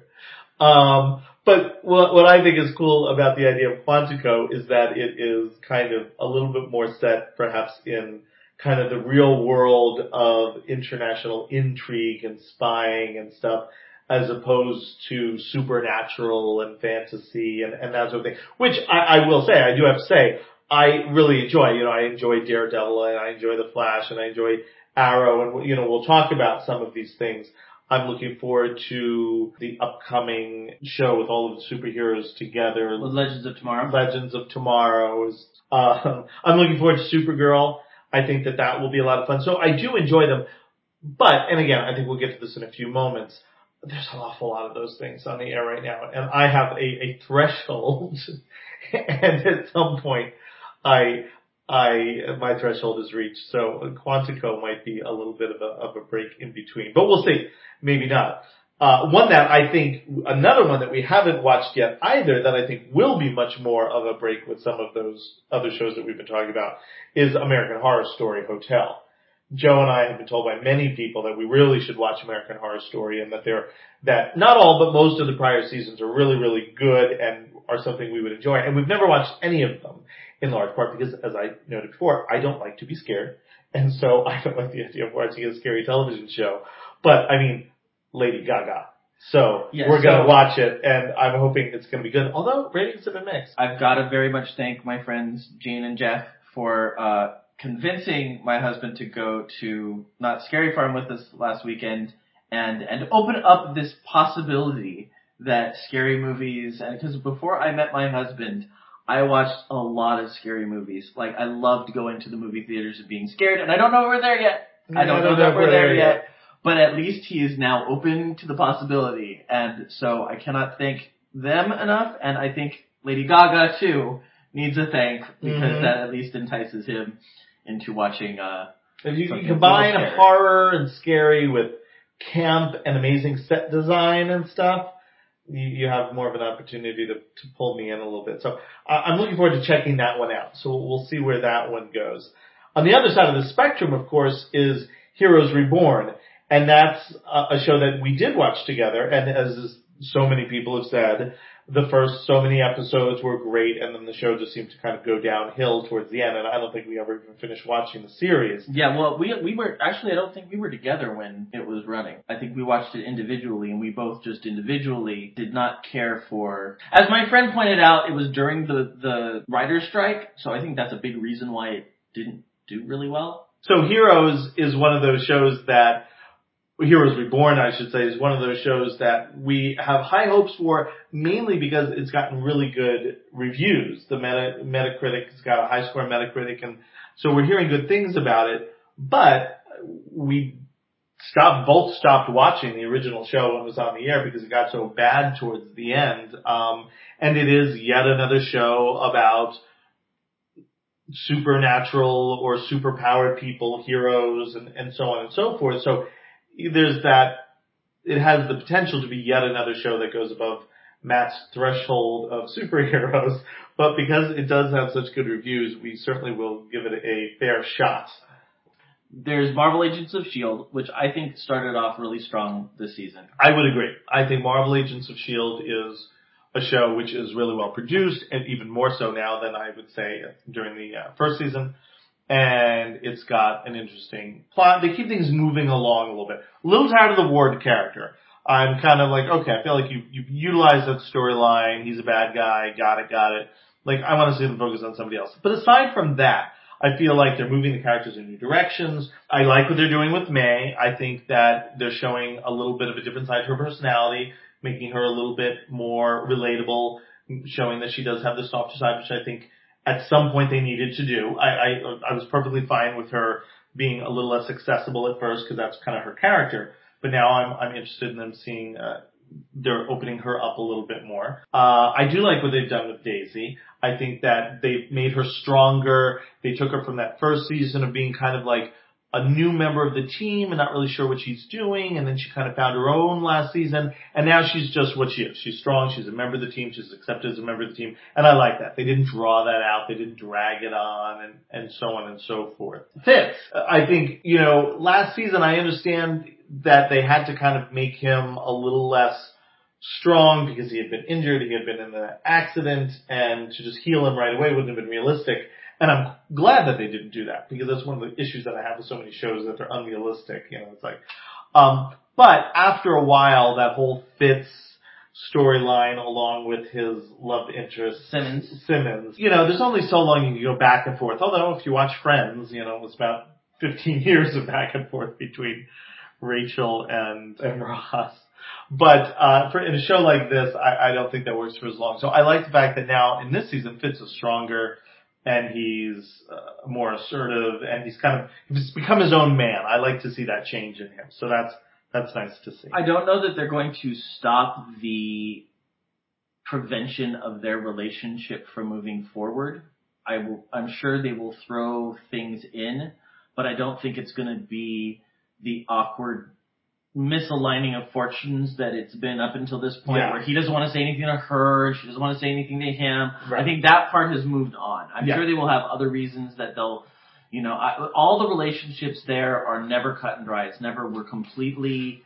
Um, but what, what I think is cool about the idea of Quantico is that it is kind of a little bit more set perhaps in kind of the real world of international intrigue and spying and stuff as opposed to supernatural and fantasy and, and that sort of thing. Which I, I will say, I do have to say, I really enjoy. You know, I enjoy Daredevil and I enjoy The Flash and I enjoy Arrow and you know, we'll talk about some of these things. I'm looking forward to the upcoming show with all of the superheroes together. With Legends of Tomorrow. Legends of Tomorrow. is- Um, I'm looking forward to Supergirl. I think that that will be a lot of fun. So I do enjoy them. But, and again, I think we'll get to this in a few moments. There's an awful lot of those things on the air right now, and I have a, a threshold, and at some point, I, I, my threshold is reached. So Quantico might be a little bit of a, of a break in between, but we'll see. Maybe not. Uh, one that I think, another one that we haven't watched yet either that I think will be much more of a break with some of those other shows that we've been talking about is American Horror Story Hotel. Joe and I have been told by many people that we really should watch American Horror Story and that they're, that not all but most of the prior seasons are really, really good and are something we would enjoy. And we've never watched any of them in large part because as I noted before, I don't like to be scared. And so I don't like the idea of watching a scary television show. But I mean, Lady Gaga. So Yeah, we're gonna watch it and I'm hoping it's gonna be good. Although ratings have been mixed. I've got to very much thank my friends Gene and Jeff for uh, convincing my husband to go to Knott's Scary Farm with us last weekend and and open up this possibility that scary movies and because before I met my husband, I watched a lot of scary movies. Like I loved going to the movie theaters and being scared, and I don't know we're there yet. I don't know that we're there yet. But at least he is now open to the possibility, and so I cannot thank them enough, and I think Lady Gaga too needs a thank because Mhm. that at least entices him into watching. uh If you can combine a horror and scary with camp and amazing set design and stuff, you, you have more of an opportunity to, to pull me in a little bit. So I, I'm looking forward to checking that one out. So we'll see where that one goes. On the other side of the spectrum, of course, is Heroes Reborn. And that's a show that we did watch together. And as so many people have said, the first so many episodes were great and then the show just seemed to kind of go downhill towards the end and I don't think we ever even finished watching the series. Yeah, well, we we were actually I don't think we were together when it was running. I think we watched it individually and we both just individually did not care for As my friend pointed out, it was during the the writer's strike, so I think that's a big reason why it didn't do really well. So Heroes is one of those shows that Heroes Reborn, I should say, is one of those shows that we have high hopes for, mainly because it's gotten really good reviews. The Meta, Metacritic has got a high score Metacritic, and so we're hearing good things about it. But we stopped, both stopped watching the original show when it was on the air because it got so bad towards the end. Um, and it is yet another show about supernatural or superpowered people, heroes, and, and so on and so forth. So there's that, it has the potential to be yet another show that goes above Matt's threshold of superheroes, but because it does have such good reviews, we certainly will give it a fair shot. There's Marvel Agents of S.H.I.E.L.D., which I think started off really strong this season. I would agree. I think Marvel Agents of S.H.I.E.L.D. is a show which is really well produced and even more so now than I would say during the uh, first season and it's got an interesting plot. They keep things moving along a little bit. A little tired of the Ward character. I'm kind of like, okay, I feel like you you utilized that storyline. He's a bad guy. Got it, got it. Like I want to see them focus on somebody else. But aside from that, I feel like they're moving the characters in new directions. I like what they're doing with May. I think that they're showing a little bit of a different side to her personality, making her a little bit more relatable, showing that she does have the softer side, which I think at some point they needed to do. I, I, I was perfectly fine with her being a little less accessible at first because that's kind of her character. But now I'm, I'm interested in them seeing, uh, they're opening her up a little bit more. Uh, I do like what they've done with Daisy. I think that they've made her stronger. They took her from that first season of being kind of like a new member of the team and not really sure what she's doing. And then she kind of found her own last season. And now she's just what she is. She's strong. She's a member of the team. She's accepted as a member of the team. And I like that. They didn't draw that out. They didn't drag it on and, and so on and so forth. Fitz, I think, you know, last season I understand that they had to kind of make him a little less strong because he had been injured, he had been in an accident, and to just heal him right away wouldn't have been realistic. And I'm glad that they didn't do that because that's one of the issues that I have with so many shows that they're unrealistic. You know, it's like, um, but after a while, that whole Fitz storyline along with his love interest Simmons. Simmons. You know, there's only so long you can go back and forth. Although if you watch Friends, you know, it's about 15 years of back and forth between Rachel and, and Ross. But uh, for in a show like this, I, I don't think that works for as long. So I like the fact that now in this season, Fitz is stronger and he's uh, more assertive and he's kind of he's become his own man. I like to see that change in him. So that's that's nice to see. I don't know that they're going to stop the prevention of their relationship from moving forward. I will, I'm sure they will throw things in, but I don't think it's going to be the awkward misaligning of fortunes that it's been up until this point yeah. where he doesn't want to say anything to her, she doesn't want to say anything to him. Right. I think that part has moved on. I'm yeah. sure they will have other reasons that they'll, you know, I, all the relationships there are never cut and dry. It's never we're completely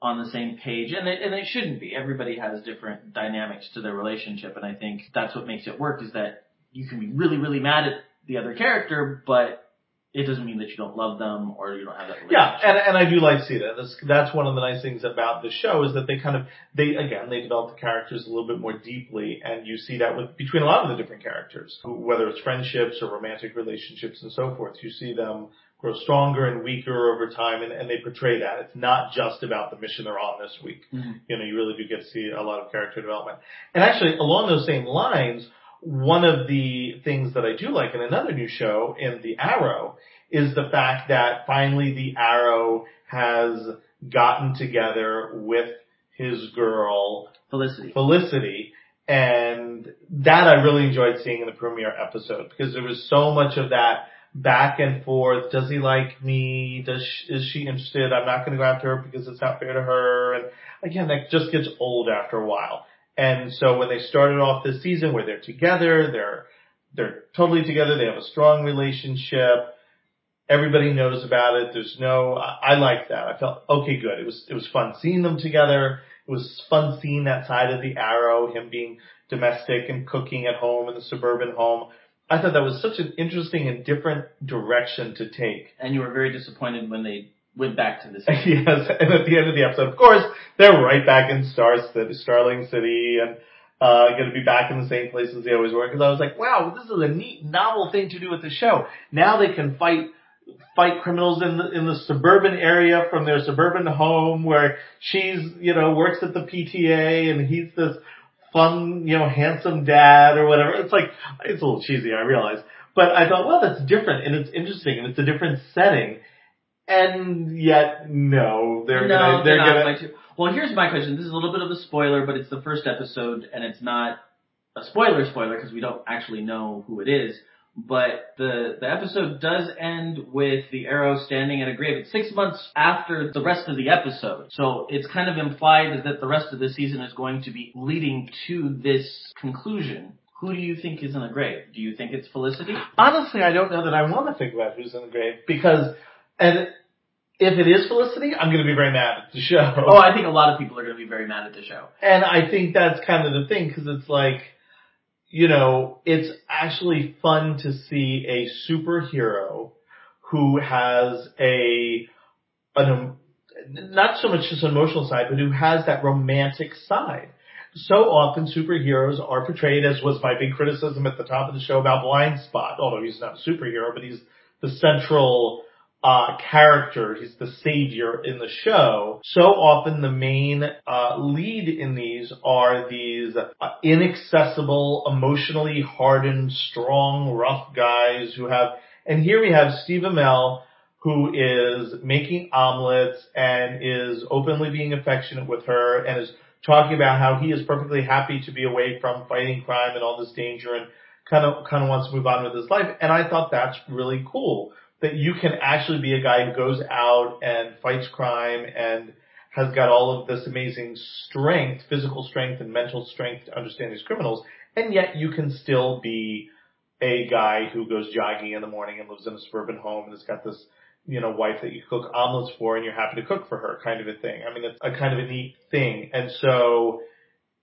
on the same page and it, and it shouldn't be. Everybody has different dynamics to their relationship and I think that's what makes it work is that you can be really, really mad at the other character, but it doesn't mean that you don't love them or you don't have that relationship. Yeah, and and I do like to see that. That's that's one of the nice things about the show is that they kind of they again they develop the characters a little bit more deeply, and you see that with between a lot of the different characters, whether it's friendships or romantic relationships and so forth. You see them grow stronger and weaker over time, and, and they portray that. It's not just about the mission they're on this week. Mm-hmm. You know, you really do get to see a lot of character development. And actually, along those same lines one of the things that I do like in another new show in The Arrow is the fact that finally The Arrow has gotten together with his girl Felicity. Felicity. And that I really enjoyed seeing in the premiere episode because there was so much of that back and forth. Does he like me? Does she, is she interested? I'm not going to go after her because it's not fair to her. And again, that just gets old after a while. And so when they started off this season where they're together, they're they're totally together. They have a strong relationship. Everybody knows about it. There's no, I, I like that. I felt, okay, good. It was, it was fun seeing them together. It was fun seeing that side of the arrow, him being domestic and cooking at home in the suburban home. I thought that was such an interesting and different direction to take. And you were very disappointed when they went back to the city. yes, and at the end of the episode, of course, they're right back in Star City, Starling City, and uh, going to be back in the same place as they always were. Because I was like, wow, this is a neat, novel thing to do with the show. Now they can fight fight criminals in the in the suburban area from their suburban home where she's you know works at the PTA and he's this fun you know handsome dad or whatever. It's like it's a little cheesy, I realize, but I thought well that's different and it's interesting and it's a different setting. And yet, no, they're no, gonna, they're, they're not gonna. Well, here's my question. This is a little bit of a spoiler, but it's the first episode, and it's not a spoiler spoiler because we don't actually know who it is but the the episode does end with the arrow standing at a grave. It's six months after the rest of the episode, so it's kind of implied that the rest of the season is going to be leading to this conclusion. Who do you think is in the grave? Do you think it's Felicity? Honestly, I don't know that I want to think about who's in the grave because, and if it is Felicity, I'm going to be very mad at the show. Oh, I think a lot of people are going to be very mad at the show. And I think that's kind of the thing because it's like you know, it's actually fun to see a superhero who has a, an, not so much just an emotional side, but who has that romantic side. So often superheroes are portrayed as was my big criticism at the top of the show about Blindspot, although he's not a superhero, but he's the central uh, character. He's the savior in the show. So often the main uh, lead in these are these uh, inaccessible, emotionally hardened, strong, rough guys who have. And here we have Steve Amell, who is making omelets and is openly being affectionate with her and is talking about how he is perfectly happy to be away from fighting crime and all this danger and kind of kind of wants to move on with his life. And I thought that's really cool that you can actually be a guy who goes out and fights crime and has got all of this amazing strength, physical strength and mental strength to understand these criminals, and yet you can still be a guy who goes jogging in the morning and lives in a suburban home and has got this, you know, wife that you cook omelets for and you're happy to cook for her kind of a thing. I mean, it's a kind of a neat thing. And so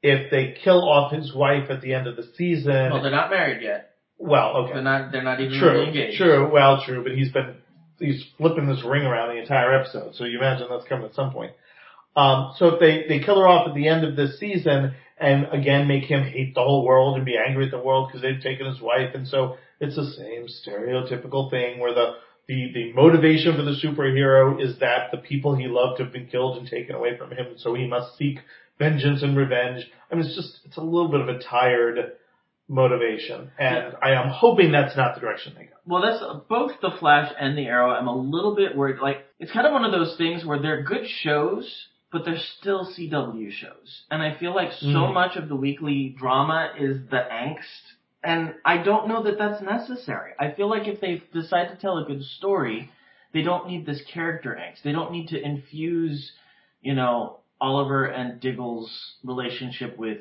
if they kill off his wife at the end of the season. Well, they're not married yet. Well, okay. They're not. They're not even true, really engaged. True. Well, true. But he's been he's flipping this ring around the entire episode, so you imagine that's coming at some point. Um, so if they they kill her off at the end of this season, and again make him hate the whole world and be angry at the world because they've taken his wife, and so it's the same stereotypical thing where the the the motivation for the superhero is that the people he loved have been killed and taken away from him, and so he must seek vengeance and revenge. I mean, it's just it's a little bit of a tired motivation. And yeah. I am hoping that's not the direction they go. Well, that's both the Flash and the Arrow. I'm a little bit worried. Like, it's kind of one of those things where they're good shows, but they're still CW shows. And I feel like so mm. much of the weekly drama is the angst. And I don't know that that's necessary. I feel like if they decide to tell a good story, they don't need this character angst. They don't need to infuse, you know, Oliver and Diggle's relationship with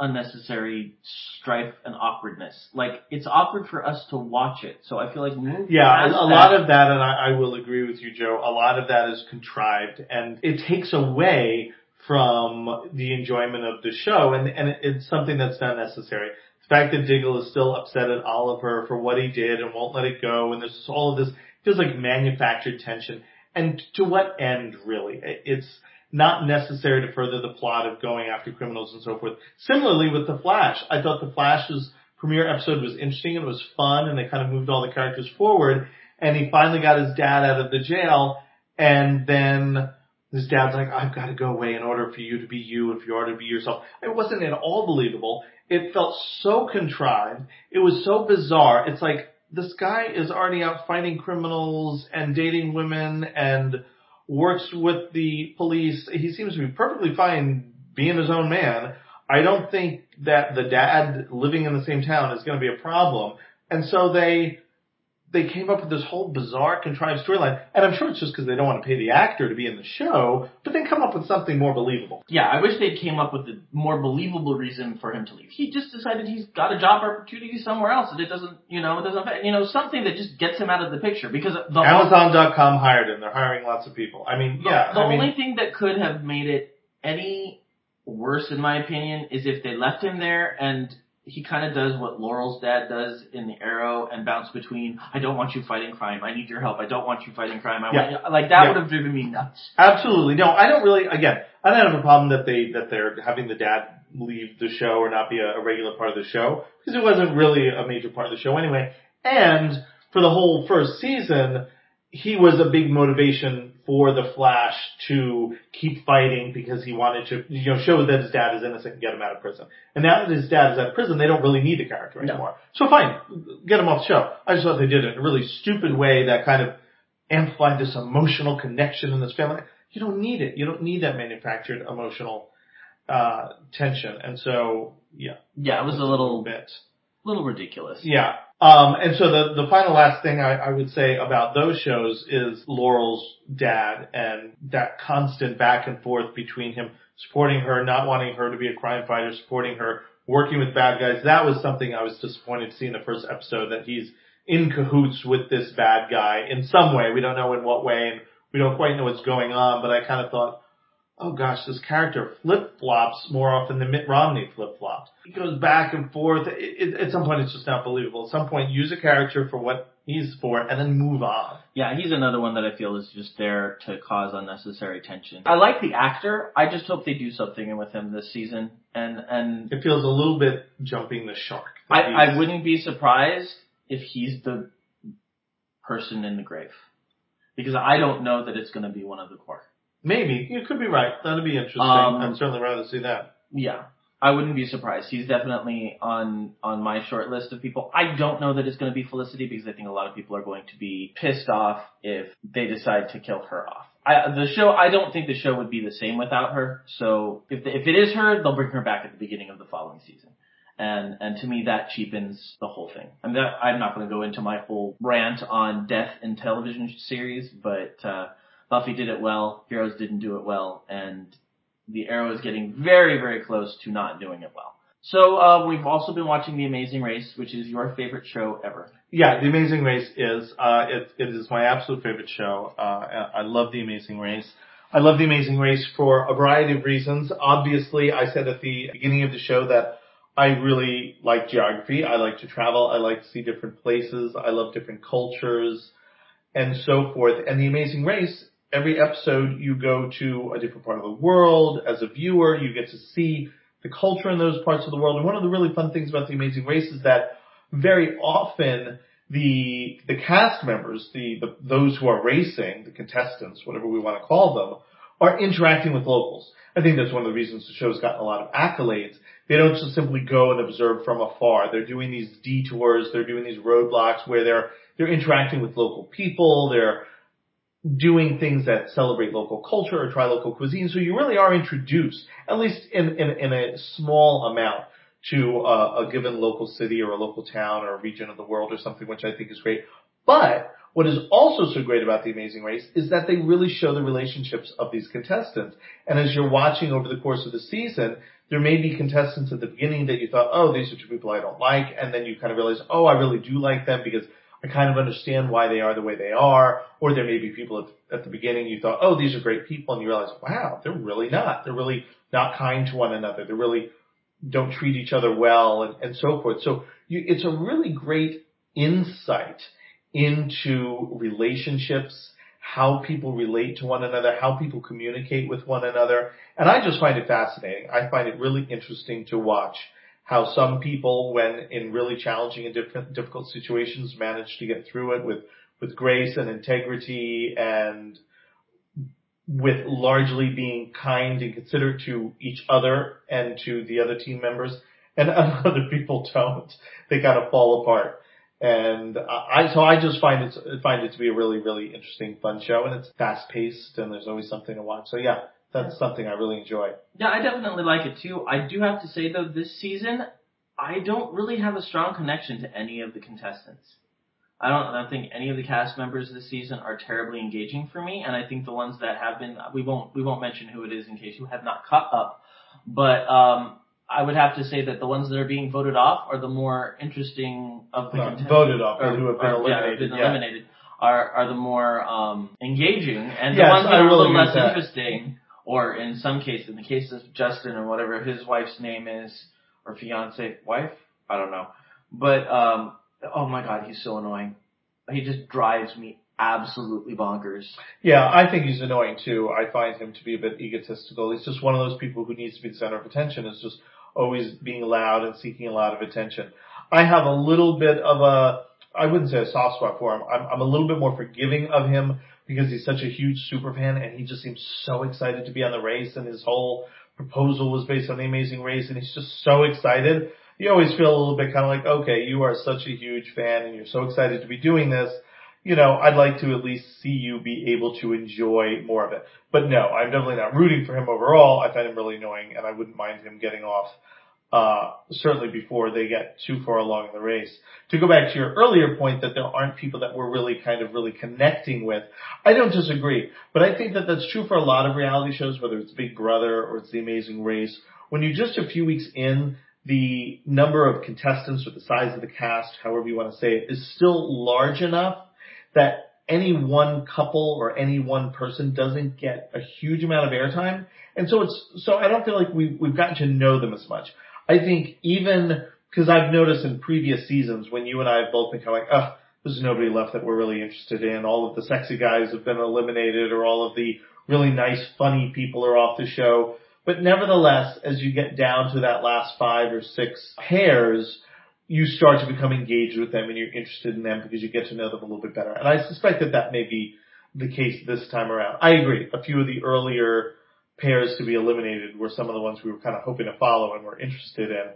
unnecessary strife and awkwardness. Like it's awkward for us to watch it. So I feel like yeah, a, a lot of that, and I, I will agree with you, Joe. A lot of that is contrived, and it takes away from the enjoyment of the show, and and it's something that's not necessary. The fact that Diggle is still upset at Oliver for what he did and won't let it go, and there's all of this feels like manufactured tension. And to what end, really? It's not necessary to further the plot of going after criminals and so forth. Similarly with The Flash, I thought The Flash's premiere episode was interesting and it was fun and they kind of moved all the characters forward and he finally got his dad out of the jail and then his dad's like, I've got to go away in order for you to be you and for you to be yourself. It wasn't at all believable. It felt so contrived. It was so bizarre. It's like, this guy is already out fighting criminals and dating women and works with the police. He seems to be perfectly fine being his own man. I don't think that the dad living in the same town is going to be a problem. And so they they came up with this whole bizarre contrived storyline. And I'm sure it's just because they don't want to pay the actor to be in the show, but then come up with something more believable. Yeah, I wish they came up with a more believable reason for him to leave. He just decided he's got a job opportunity somewhere else, and it doesn't, you know, it doesn't, you know, something that just gets him out of the picture. Because the Amazon.com hired him. They're hiring lots of people. I mean, The, yeah. the I mean, only thing that could have made it any worse, in my opinion, is if they left him there and he kind of does what Laurel's dad does in the Arrow and bounce between, I don't want you fighting crime, I need your help, I don't want you fighting crime, I want Yeah. you, like that Yeah. would have driven me nuts. Absolutely. No, I don't really, again, I don't have a problem that they, that they're having the dad leave the show or not be a, a regular part of the show, because it wasn't really a major part of the show anyway. And for the whole first season, he was a big motivation for the Flash to keep fighting because he wanted to, you know, show that his dad is innocent and get him out of prison. And now that his dad is out of prison, they don't really need the character No. anymore. So fine, get him off the show. I just thought they did it in a really stupid way that kind of amplified this emotional connection in this family. You don't need it. You don't need that manufactured emotional uh tension. And so, yeah, Yeah, it was a little, bit. little ridiculous. Yeah. Um, and so the, the final last thing I, I would say about those shows is Laurel's dad and that constant back and forth between him supporting her, not wanting her to be a crime fighter, supporting her, working with bad guys. That was something I was disappointed to see in the first episode that he's in cahoots with this bad guy in some way. We don't know in what way and we don't quite know what's going on, but I kind of thought, oh gosh, this character flip flops more often than Mitt Romney flip flopped. He goes back and forth. It, it, at some point, it's just not believable. At some point, use a character for what he's for, and then move on. Yeah, he's another one that I feel is just there to cause unnecessary tension. I like the actor. I just hope they do something with him this season. And and It feels a little bit jumping the shark. I, I wouldn't be surprised if he's the person in the grave. Because I don't know that it's going to be one of the core. Maybe you could be right. That'd be interesting. Um, I'd certainly rather see that. Yeah. I wouldn't be surprised. He's definitely on on my short list of people. I don't know that it's going to be Felicity because I think a lot of people are going to be pissed off if they decide to kill her off. I, the show, I don't think the show would be the same without her. So if the, if it is her, they'll bring her back at the beginning of the following season. And and to me that cheapens the whole thing. I'm not, I'm not going to go into my whole rant on death in television series, but uh, Buffy did it well. Heroes didn't do it well, and the Arrow is getting very, very close to not doing it well. So uh, we've also been watching The Amazing Race, which is your favorite show ever. Yeah, The Amazing Race is uh, it, it is my absolute favorite show. Uh, I I love The Amazing Race. I love The Amazing Race for a variety of reasons. Obviously, I said at the beginning of the show that I really like geography. I like to travel. I like to see different places. I love different cultures and so forth. And The Amazing Race, every episode you go to a different part of the world. As a viewer, you get to see the culture in those parts of the world. And one of the really fun things about The Amazing Race is that very often the the cast members, the, the those who are racing, the contestants, whatever we want to call them, are interacting with locals. I think that's one of the reasons the show's gotten a lot of accolades. They don't just simply go and observe from afar. They're doing these detours, they're doing these roadblocks where they're they're interacting with local people, they're doing things that celebrate local culture or try local cuisine. So you really are introduced, at least in, in, in a small amount, to a, a given local city or a local town or a region of the world or something, which I think is great. But what is also so great about The Amazing Race is that they really show the relationships of these contestants. And as you're watching over the course of the season, there may be contestants at the beginning that you thought, oh, these are two people I don't like. And then you kind of realize, oh, I really do like them because I kind of understand why they are the way they are. Or there may be people at, at the beginning you thought, oh, these are great people. And you realize, wow, they're really not. They're really not kind to one another. They really don't treat each other well and, and so forth. So you, it's a really great insight into relationships, how people relate to one another, how people communicate with one another. And I just find it fascinating. I find it really interesting to watch how some people, when in really challenging and different, difficult situations, manage to get through it with, with grace and integrity and with largely being kind and considerate to each other and to the other team members. And other people don't. They kind of fall apart. And I, so I just find it, find it to be a really, really interesting, fun show and it's fast paced and there's always something to watch. So yeah, that's something I really enjoy. Yeah, I definitely like it too. I do have to say though, this season, I don't really have a strong connection to any of the contestants. I don't, I don't think any of the cast members this season are terribly engaging for me, and I think the ones that have been, we won't we won't mention who it is in case you have not caught up, but um, I would have to say that the ones that are being voted off are the more interesting of the No, contenders. voted off, or, who have been or, yeah, eliminated. been yeah. eliminated are are the more um, engaging, and the Yes, ones that I are a little less that. interesting, or in some cases, in the case of Justin or whatever his wife's name is, or fiance, wife, I don't know, but um, oh my god, he's so annoying. He just drives me absolutely bonkers. Yeah, I think he's annoying too. I find him to be a bit egotistical. He's just one of those people who needs to be the center of attention. Is just always being loud and seeking a lot of attention. I have a little bit of a, I wouldn't say a soft spot for him. I'm, I'm a little bit more forgiving of him because he's such a huge super fan and he just seems so excited to be on the race and his whole proposal was based on the amazing race and he's just so excited. You always feel a little bit kind of like, okay, you are such a huge fan and you're so excited to be doing this. You know, I'd like to at least see you be able to enjoy more of it. But no, I'm definitely not rooting for him overall. I find him really annoying and I wouldn't mind him getting off uh, certainly before they get too far along in the race. To go back to your earlier point that there aren't people that we're really kind of really connecting with, I don't disagree. But I think that that's true for a lot of reality shows, whether it's Big Brother or it's The Amazing Race. When you're just a few weeks in, the number of contestants or the size of the cast, however you want to say it, is still large enough that any one couple or any one person doesn't get a huge amount of airtime. And so it's, so I don't feel like we, we've gotten to know them as much. I think even, cause I've noticed in previous seasons when you and I have both been kind of like, oh, there's nobody left that we're really interested in. All of the sexy guys have been eliminated or all of the really nice, funny people are off the show. But nevertheless, as you get down to that last five or six pairs, you start to become engaged with them and you're interested in them because you get to know them a little bit better. And I suspect that that may be the case this time around. I agree. A few of the earlier pairs to be eliminated were some of the ones we were kind of hoping to follow and were interested in.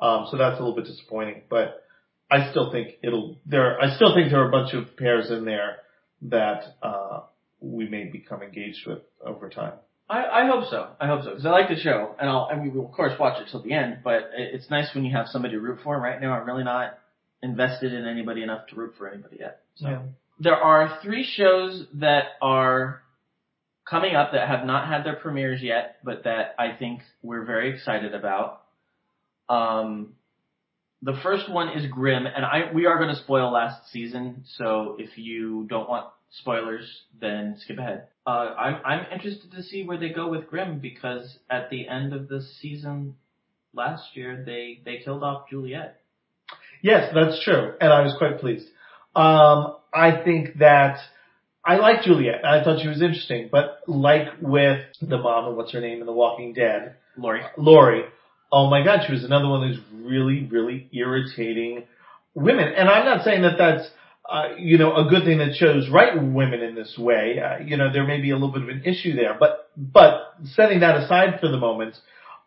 Um, so that's a little bit disappointing, but I still think it'll, there, I still think there are a bunch of pairs in there that, uh, we may become engaged with over time. I, I hope so. I hope so because I like the show, and I'll. I mean, we'll of course watch it till the end. But it's nice when you have somebody to root for. Right now, I'm really not invested in anybody enough to root for anybody yet. So Yeah. there are three shows that are coming up that have not had their premieres yet, but that I think we're very excited about. Um, the first one is Grimm, and I we are going to spoil last season. So if you don't want spoilers, then skip ahead. Uh, I'm I'm interested to see where they go with Grimm because at the end of the season last year, they they killed off Juliet. Yes, that's true, and I was quite pleased. Um, I think that I like Juliet. I thought she was interesting, but like with the mom and what's her name in The Walking Dead, Lori. Lori. Oh my God, she was another one of those really, really irritating women. And I'm not saying that that's uh, you know a good thing that shows right women in this way. Uh, you know, there may be a little bit of an issue there, but but setting that aside for the moment,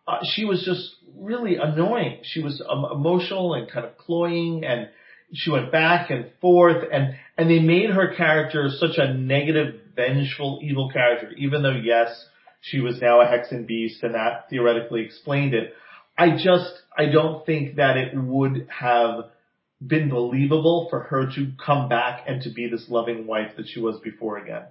uh, she was just really annoying. She was um, emotional and kind of cloying and she went back and forth and, and they made her character such a negative, vengeful, evil character, even though yes, she was now a Hexenbiest and that theoretically explained it. I just, I don't think that it would have been believable for her to come back and to be this loving wife that she was before again.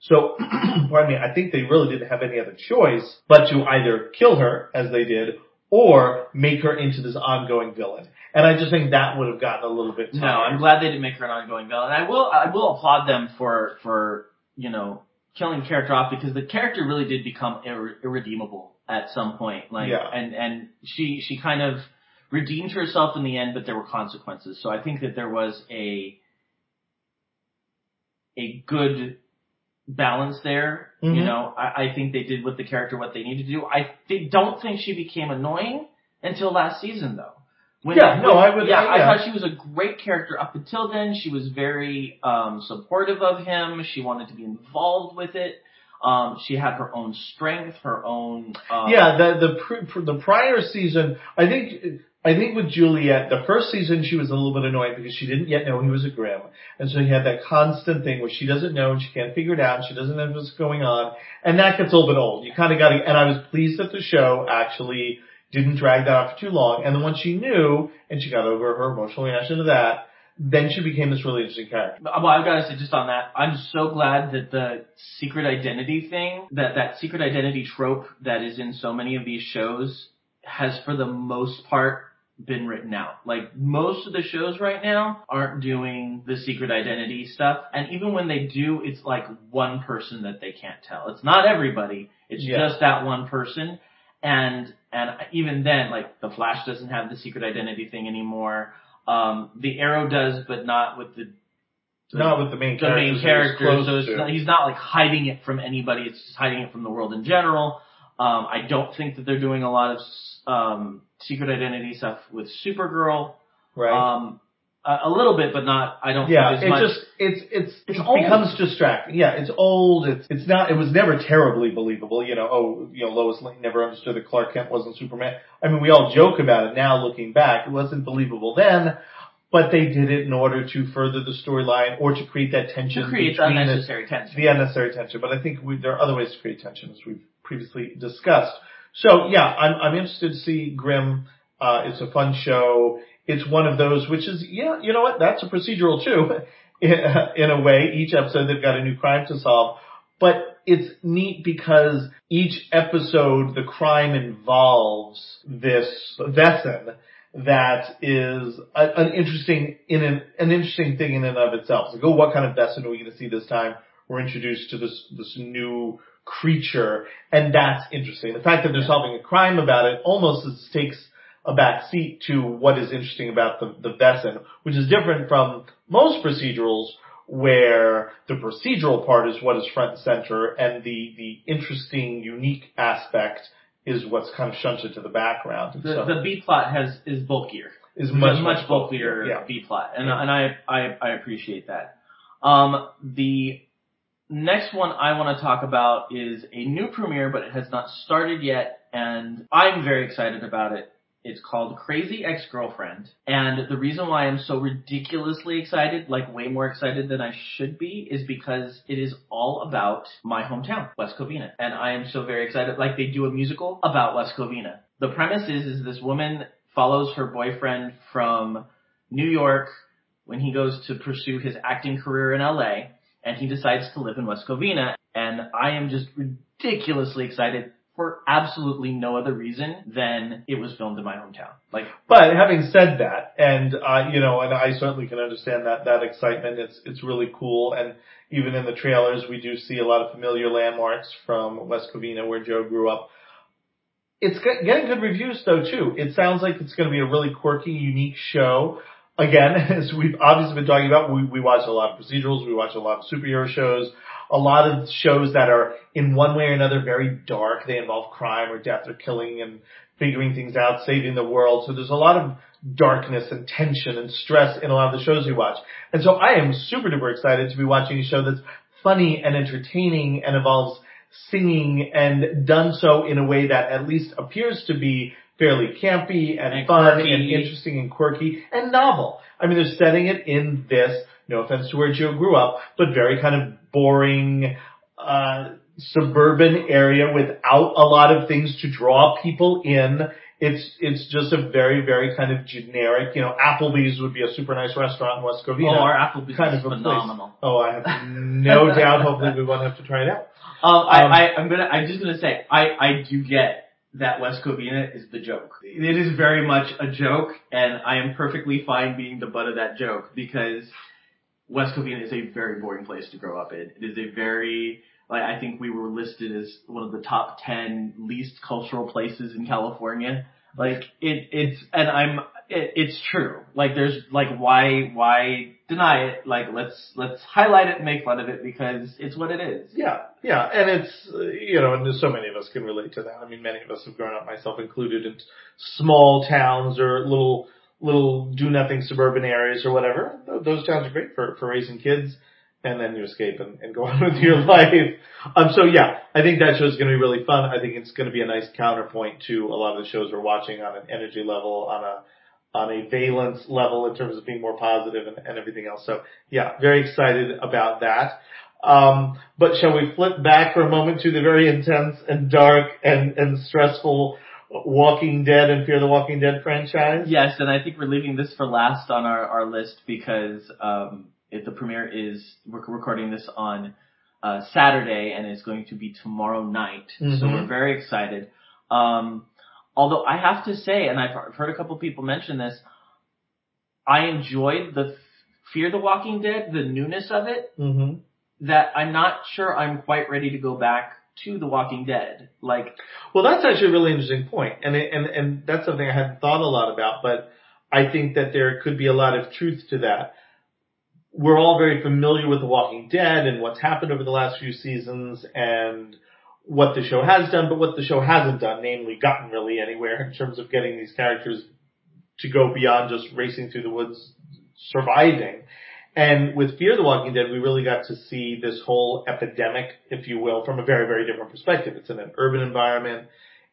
So, pardon me, I think they really didn't have any other choice but to either kill her, as they did, or make her into this ongoing villain. And I just think that would have gotten a little bit tired. No, I'm glad they didn't make her an ongoing villain. I will I will applaud them for for you know killing the character off because the character really did become irre- irredeemable at some point. Like Yeah. and and she she kind of redeemed herself in the end, but there were consequences. So I think that there was a a good balance there. You Mhm. know, I, I think they did with the character what they needed to do. I th- don't think she became annoying until last season though. When, Yeah, no, I would- Yeah, I- I thought she was a great character up until then. She was very um, supportive of him. She wanted to be involved with it. Um, she had her own strength, her own. Um, Yeah, the the pr- the prior season, I think I think with Juliet, the first season she was a little bit annoying because she didn't yet know he was a Grimm, and so you had that constant thing where she doesn't know and she can't figure it out, and she doesn't know what's going on, and that gets a little bit old. You kind of got to. And I was pleased that the show actually didn't drag that out for too long, and then once she knew and she got over her emotional reaction to that, then she became this really interesting character. Well, I've got to say just on that, I'm so glad that the secret identity thing, that that secret identity trope that is in so many of these shows has for the most part been written out. Like most of the shows right now aren't doing the secret identity stuff. And even when they do, it's like one person that they can't tell. It's not everybody. It's Yeah. just that one person. And, and even then, like the Flash doesn't have the secret identity thing anymore. Um, the Arrow does, but not with the Not with the main the main characters character, so it's not, he's not like hiding it from anybody. It's just hiding it from the world in general. Um, I don't think that they're doing a lot of um, secret identity stuff with Supergirl. right. Um, a, a little bit, but not. I don't Yeah, think as it much. just it's it's It's it becomes distracting. Yeah, it's old. It's it's not. It was never terribly believable. You know, oh, you know, Lois Lane never understood that Clark Kent wasn't Superman. I mean, we all joke about it now, looking back. It wasn't believable then, but they did it in order to further the storyline or to create that tension. to create between the- unnecessary tension. the unnecessary tension. But I think we, there are other ways to create tension, as we've previously discussed. So yeah, I'm I'm interested to see Grimm. Uh, it's a fun show. It's one of those which is yeah, you know what? That's a procedural too, in, a way. Each episode they've got a new crime to solve, but it's neat because each episode the crime involves this Wesen that is a, an interesting in an, an interesting thing in and of itself. So, go, what kind of Wesen are we going to see this time? We're introduced to this this new creature, and that's interesting. The fact that they're solving a crime about it almost takes a back seat to what is interesting about the the Wesen, which is different from most procedurals where the procedural part is what is front and center, and the the interesting, unique aspect is what's kind of shunted to the background. the, So- the B plot has is bulkier. is much much much bulkier Yeah. B plot, and Yeah. and I, I I appreciate that. Um, the next one I want to talk about is a new premiere, but it has not started yet, and I'm very excited about it. It's called Crazy Ex-Girlfriend, and the reason why I'm so ridiculously excited, like way more excited than I should be, is because it is all about my hometown, West Covina, and I am so very excited. Like they do a musical about West Covina. The premise is, is this woman follows her boyfriend from New York when he goes to pursue his acting career in LA, and he decides to live in West Covina, and I am just ridiculously excited for absolutely no other reason than it was filmed in my hometown. Like, But having said that, and uh, you know, and I certainly can understand that that excitement. It's it's really cool, and even in the trailers, we do see a lot of familiar landmarks from West Covina, where Joe grew up. It's get- getting good reviews though too. It sounds like it's going to be a really quirky, unique show. Again, as we've obviously been talking about, we, we watch a lot of procedurals, we watch a lot of superhero shows, a lot of shows that are in one way or another very dark. They involve crime or death or killing and figuring things out, saving the world. So there's a lot of darkness and tension and stress in a lot of the shows we watch. And so I am super duper excited to be watching a show that's funny and entertaining and involves singing and done so in a way that at least appears to be fairly campy and, And fun quirky. and interesting and quirky and novel. I mean, they're setting it in this, no offense to where Joe grew up, but very kind of boring, uh, suburban area without a lot of things to draw people in. It's, it's just a very, very kind of generic, you know, Applebee's would be a super nice restaurant in West Covina. oh, our Applebee's kind is of a place. phenomenal. Oh, I have no doubt. Hopefully we won't have to try it out. Um, I, Um, I, I'm gonna, I'm just gonna say, I, I do get that West Covina is the joke. It is very much a joke, and I am perfectly fine being the butt of that joke because West Covina is a very boring place to grow up in. It is a very, like, I think we were listed as one of the top 10 least cultural places in California. Like, it, it's, and I'm, it, it's true. Like, there's, like, why, why deny it? Like, let's, let's highlight it and make fun of it because it's what it is. Yeah, yeah, and it's you know, and so many of us can relate to that. I mean, many of us have grown up, myself included, in small towns or little little do nothing suburban areas or whatever. Those towns are great for for raising kids, and then you escape and, and go on with your life. Um, so yeah, I think that show's going to be really fun. I think it's going to be a nice counterpoint to a lot of the shows we're watching on an energy level, on a on a valence level in terms of being more positive and, and everything else. So yeah, very excited about that. Um, but shall we flip back for a moment to the very intense and dark and, and stressful Walking Dead and Fear the Walking Dead franchise. Yes, and I think we're leaving this for last on our, our list because um, if the premiere is we're recording this on uh, Saturday and it's going to be tomorrow night, mm-hmm. so we're very excited. Um, although I have to say, and I've heard a couple people mention this, I enjoyed the Fear the Walking Dead, the newness of it. Mm-hmm. That I'm not sure I'm quite ready to go back to The Walking Dead. Like, well, that's actually a really interesting point, and and and that's something I hadn't thought a lot about, but I think that there could be a lot of truth to that. We're all very familiar with The Walking Dead and what's happened over the last few seasons and what the show has done, but what the show hasn't done, namely gotten really anywhere in terms of getting these characters to go beyond just racing through the woods surviving. And with Fear the Walking Dead, we really got to see this whole epidemic, if you will, from a very, very different perspective. It's in an urban environment.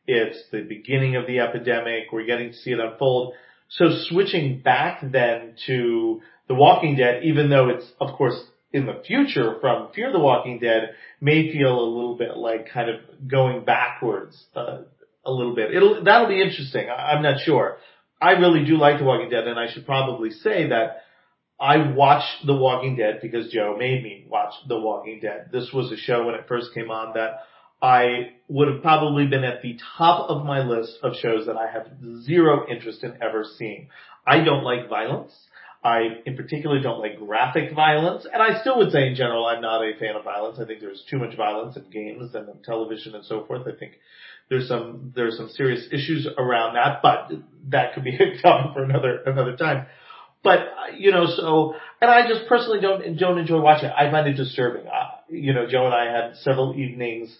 It's the beginning of the epidemic. We're getting to see it unfold. So switching back then to The Walking Dead, even though it's, of course, in the future from Fear the Walking Dead, may feel a little bit like kind of going backwards uh, a little bit. It'll that'll be interesting. I, I'm not sure. I really do like The Walking Dead, and I should probably say that I watched The Walking Dead because Joe made me watch The Walking Dead. This was a show when it first came on that I would have probably been at the top of my list of shows that I have zero interest in ever seeing. I don't like violence. I in particular don't like graphic violence, and I still would say in general I'm not a fan of violence. I think there's too much violence in games and in television and so forth. I think there's some there's some serious issues around that, but that could be a topic for another another time. But you know, so and I just personally don't don't enjoy watching it. I find it disturbing. Uh, you know, Joe and I had several evenings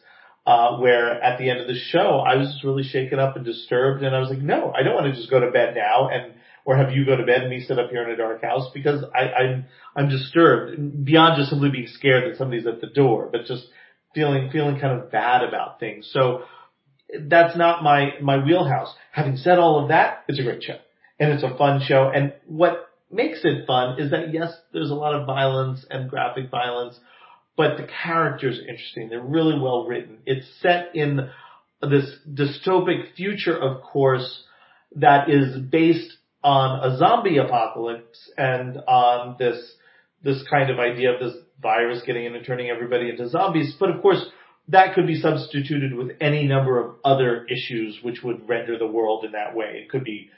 uh, where at the end of the show I was just really shaken up and disturbed, and I was like, no, I don't want to just go to bed now and or have you go to bed and me sit up here in a dark house because I, I'm I'm disturbed beyond just simply being scared that somebody's at the door, but just feeling feeling kind of bad about things. So that's not my, my wheelhouse. Having said all of that, it's a great show. And it's a fun show. And what makes it fun is that yes, there's a lot of violence and graphic violence, but the characters are interesting. They're really well written. It's set in this dystopic future, of course, that is based on a zombie apocalypse and on this, this kind of idea of this virus getting in and turning everybody into zombies. But of course, that could be substituted with any number of other issues which would render the world in that way. It could be,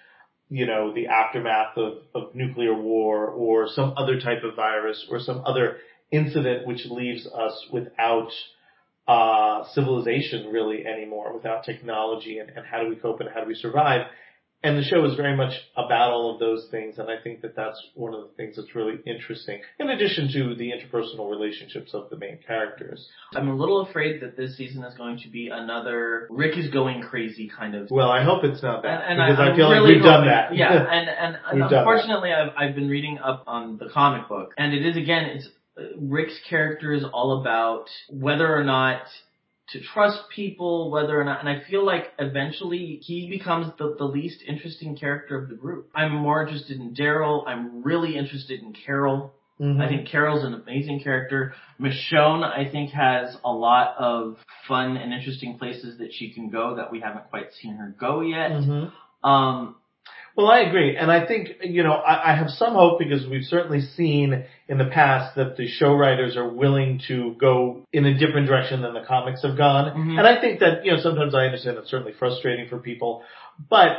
you know, the aftermath of, of nuclear war or some other type of virus or some other incident which leaves us without uh, civilization really anymore, without technology and, and how do we cope and how do we survive. And the show is very much about all of those things, and I think that that's one of the things that's really interesting, in addition to the interpersonal relationships of the main characters. I'm a little afraid that this season is going to be another Rick is going crazy kind of. Well, I hope it's not that, and, and because I, I feel really like we've done that. Yeah, and, and, and unfortunately I've, I've been reading up on the comic book, and it is again, it's, uh, Rick's character is all about whether or not to trust people, whether or not, and I feel like eventually he becomes the, the least interesting character of the group. I'm more interested in Daryl. I'm really interested in Carol. Mm-hmm. I think Carol's an amazing character. Michonne, I think, has a lot of fun and interesting places that she can go that we haven't quite seen her go yet. Mm-hmm. Um, well, I agree. And I think, you know, I, I have some hope because we've certainly seen in the past that the show writers are willing to go in a different direction than the comics have gone. Mm-hmm. And I think that, you know, sometimes I understand it's certainly frustrating for people, but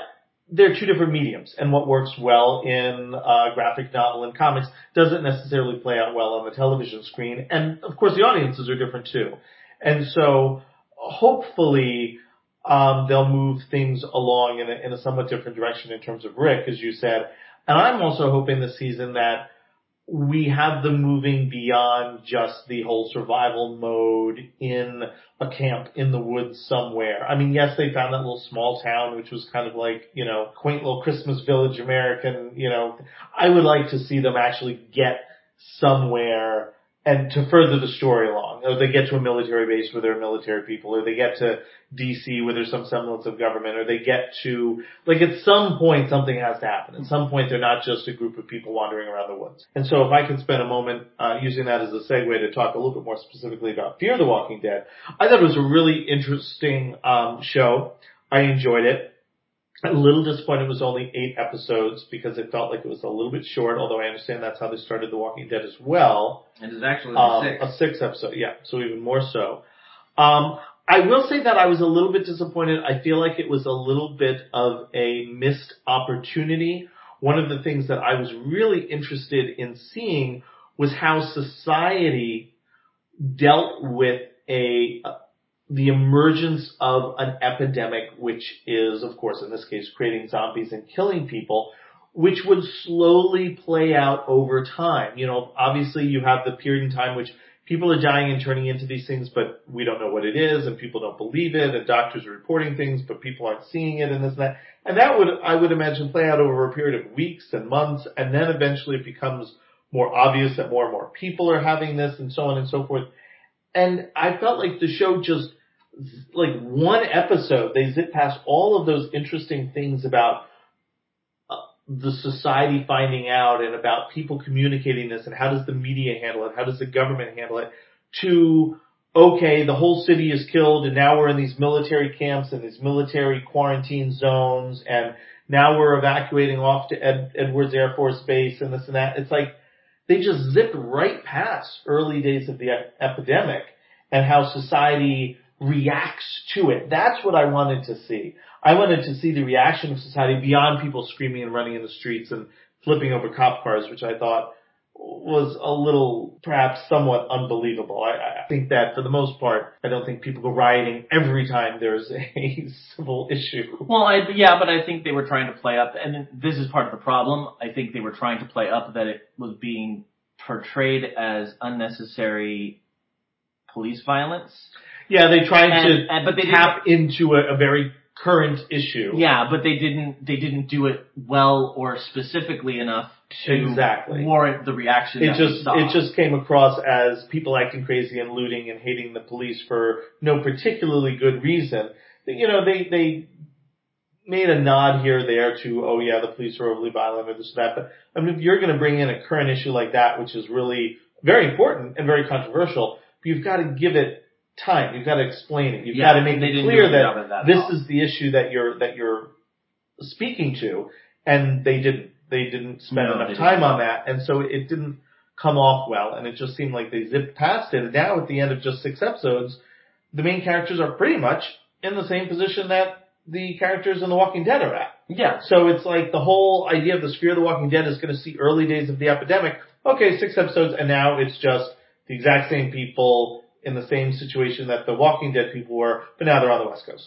they're two different mediums and what works well in a graphic novel and comics doesn't necessarily play out well on the television screen. And of course the audiences are different too. And so hopefully, um, they'll move things along in a, in a somewhat different direction in terms of Rick, as you said. And I'm also hoping this season that we have them moving beyond just the whole survival mode in a camp in the woods somewhere. I mean, yes, they found that little small town, which was kind of like, you know, quaint little Christmas village American, you know, I would like to see them actually get somewhere and to further the story along, or they get to a military base where there are military people, or they get to DC where there's some semblance of government, or they get to, like at some point something has to happen. At some point they're not just a group of people wandering around the woods. And so if I can spend a moment, uh, using that as a segue to talk a little bit more specifically about Fear of the Walking Dead, I thought it was a really interesting, um, show. I enjoyed it. A little disappointed it was only eight episodes because it felt like it was a little bit short, although I understand that's how they started The Walking Dead as well. It is actually Um, six. A six episode, yeah, so even more so. Um, I will say that I was a little bit disappointed. I feel like it was a little bit of a missed opportunity. One of the things that I was really interested in seeing was how society dealt with a the emergence of an epidemic, which is, of course, in this case, creating zombies and killing people, which would slowly play out over time. You know, obviously you have the period in time which people are dying and turning into these things, but we don't know what it is, and people don't believe it, and doctors are reporting things, but people aren't seeing it, and this and that. And that would, I would imagine, play out over a period of weeks and months, and then eventually it becomes more obvious that more and more people are having this, and so on and so forth. And I felt like the show just, like one episode, they zip past all of those interesting things about uh, the society finding out and about people communicating this and how does the media handle it, how does the government handle it, to, okay, the whole city is killed and now we're in these military camps and these military quarantine zones and now we're evacuating off to Ed, Edwards Air Force Base and this and that. It's like, they just zipped right past early days of the ep- epidemic and how society reacts to it. That's what I wanted to see. I wanted to see the reaction of society beyond people screaming and running in the streets and flipping over cop cars, which I thought was a little, perhaps somewhat unbelievable. I, I think that for the most part, I don't think people go rioting every time there's a civil issue. Well, I, yeah, but I think they were trying to play up, and this is part of the problem. I think they were trying to play up that it was being portrayed as unnecessary police violence. Yeah, they tried And- to and- but they tap into a, a very current issue. Yeah, but they didn't. They didn't do it well or specifically enough to Exactly. warrant the reaction. It just it just came across as people acting crazy and looting and hating the police for no particularly good reason. You know, they they made a nod here or there to oh yeah the police are overly violent or this or that. But I mean if you're going to bring in a current issue like that, which is really very important and very controversial, you've got to give it time. You've got to explain it. You've Yeah, got to make it clear a good job of that that this is the issue that you're that you're speaking to, and they didn't. They didn't spend No, enough time on that, and so it didn't come off well, and it just seemed like they zipped past it. And now at the end of just six episodes, the main characters are pretty much in the same position that the characters in The Walking Dead are at. yeah. So it's like the whole idea of the Sphere of the Walking Dead is going to see early days of the epidemic. Okay, six episodes, and now it's just the exact same people in the same situation that the Walking Dead people were, but now they're on the West Coast.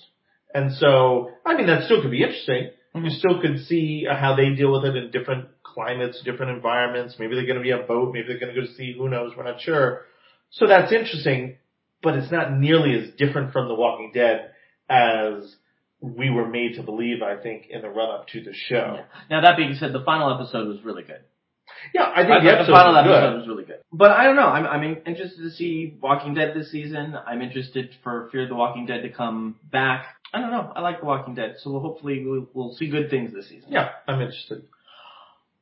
And so, I mean, that still could be interesting. You Mhm. still could see uh, how they deal with it in different climates, different environments. Maybe they're going to be on a boat. Maybe they're going to go to sea. Who knows? We're not sure. So that's interesting, but it's not nearly as different from The Walking Dead as we were made to believe, I think, in the run up to the show. Yeah. Now that being said, the final episode was really good. Yeah, I think I the the final was episode was really good. But I don't know. I'm I'm interested to see Walking Dead this season. I'm interested for Fear the Walking Dead to come back. I don't know. I like The Walking Dead, so we'll hopefully we'll, we'll see good things this season. Yeah, I'm interested.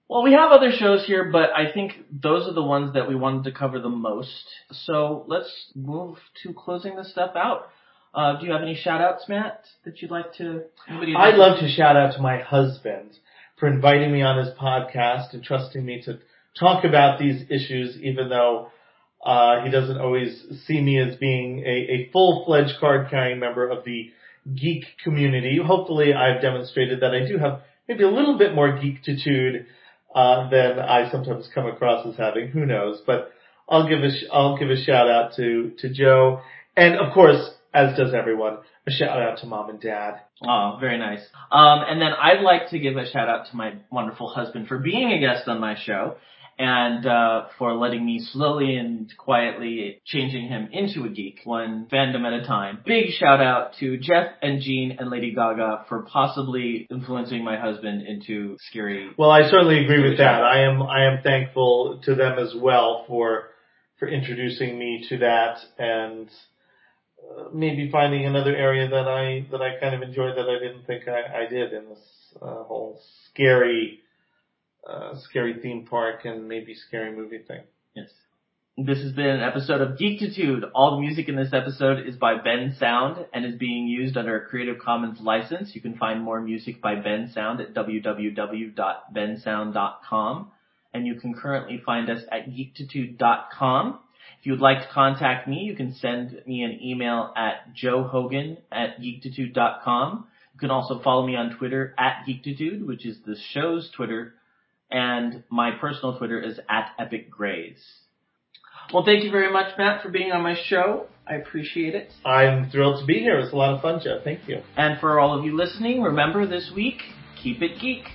Well, we have other shows here, but I think those are the ones that we wanted to cover the most. So let's move to closing this stuff out. Uh, do you have any shout outs, Matt, that you'd like to? I'd love to shout out to my husband for inviting me on his podcast and trusting me to talk about these issues, even though uh, he doesn't always see me as being a, a full-fledged card-carrying member of the geek community. Hopefully, I've demonstrated that I do have maybe a little bit more geekitude uh, than I sometimes come across as having. Who knows? But I'll give a sh- I'll give a shout out to to Joe, and of course, as does everyone, a shout out to mom and dad. Oh, very nice. Um, and then I'd like to give a shout out to my wonderful husband for being a guest on my show and uh, for letting me slowly and quietly changing him into a geek, one fandom at a time. Big shout out to Jeff and Jean and Lady Gaga for possibly influencing my husband into scary. Well, I certainly agree with that. I am I am thankful to them as well for for introducing me to that and maybe finding another area that I that I kind of enjoyed that I didn't think I, I did in this uh, whole scary uh, scary theme park and maybe scary movie thing. Yes. This has been an episode of Geekitude. All the music in this episode is by Bensound and is being used under a Creative Commons license. You can find more music by Bensound at www.bensound.com and you can currently find us at geekitude.com. If you would like to contact me, you can send me an email at joehogan at geekitude.com. You can also follow me on Twitter at geekitude, which is the show's Twitter, and my personal Twitter is at epicgrays. Well, thank you very much, Matt, for being on my show. I appreciate it. I'm thrilled to be here. It was a lot of fun, Joe. Thank you. And for all of you listening, remember this week, keep it geek.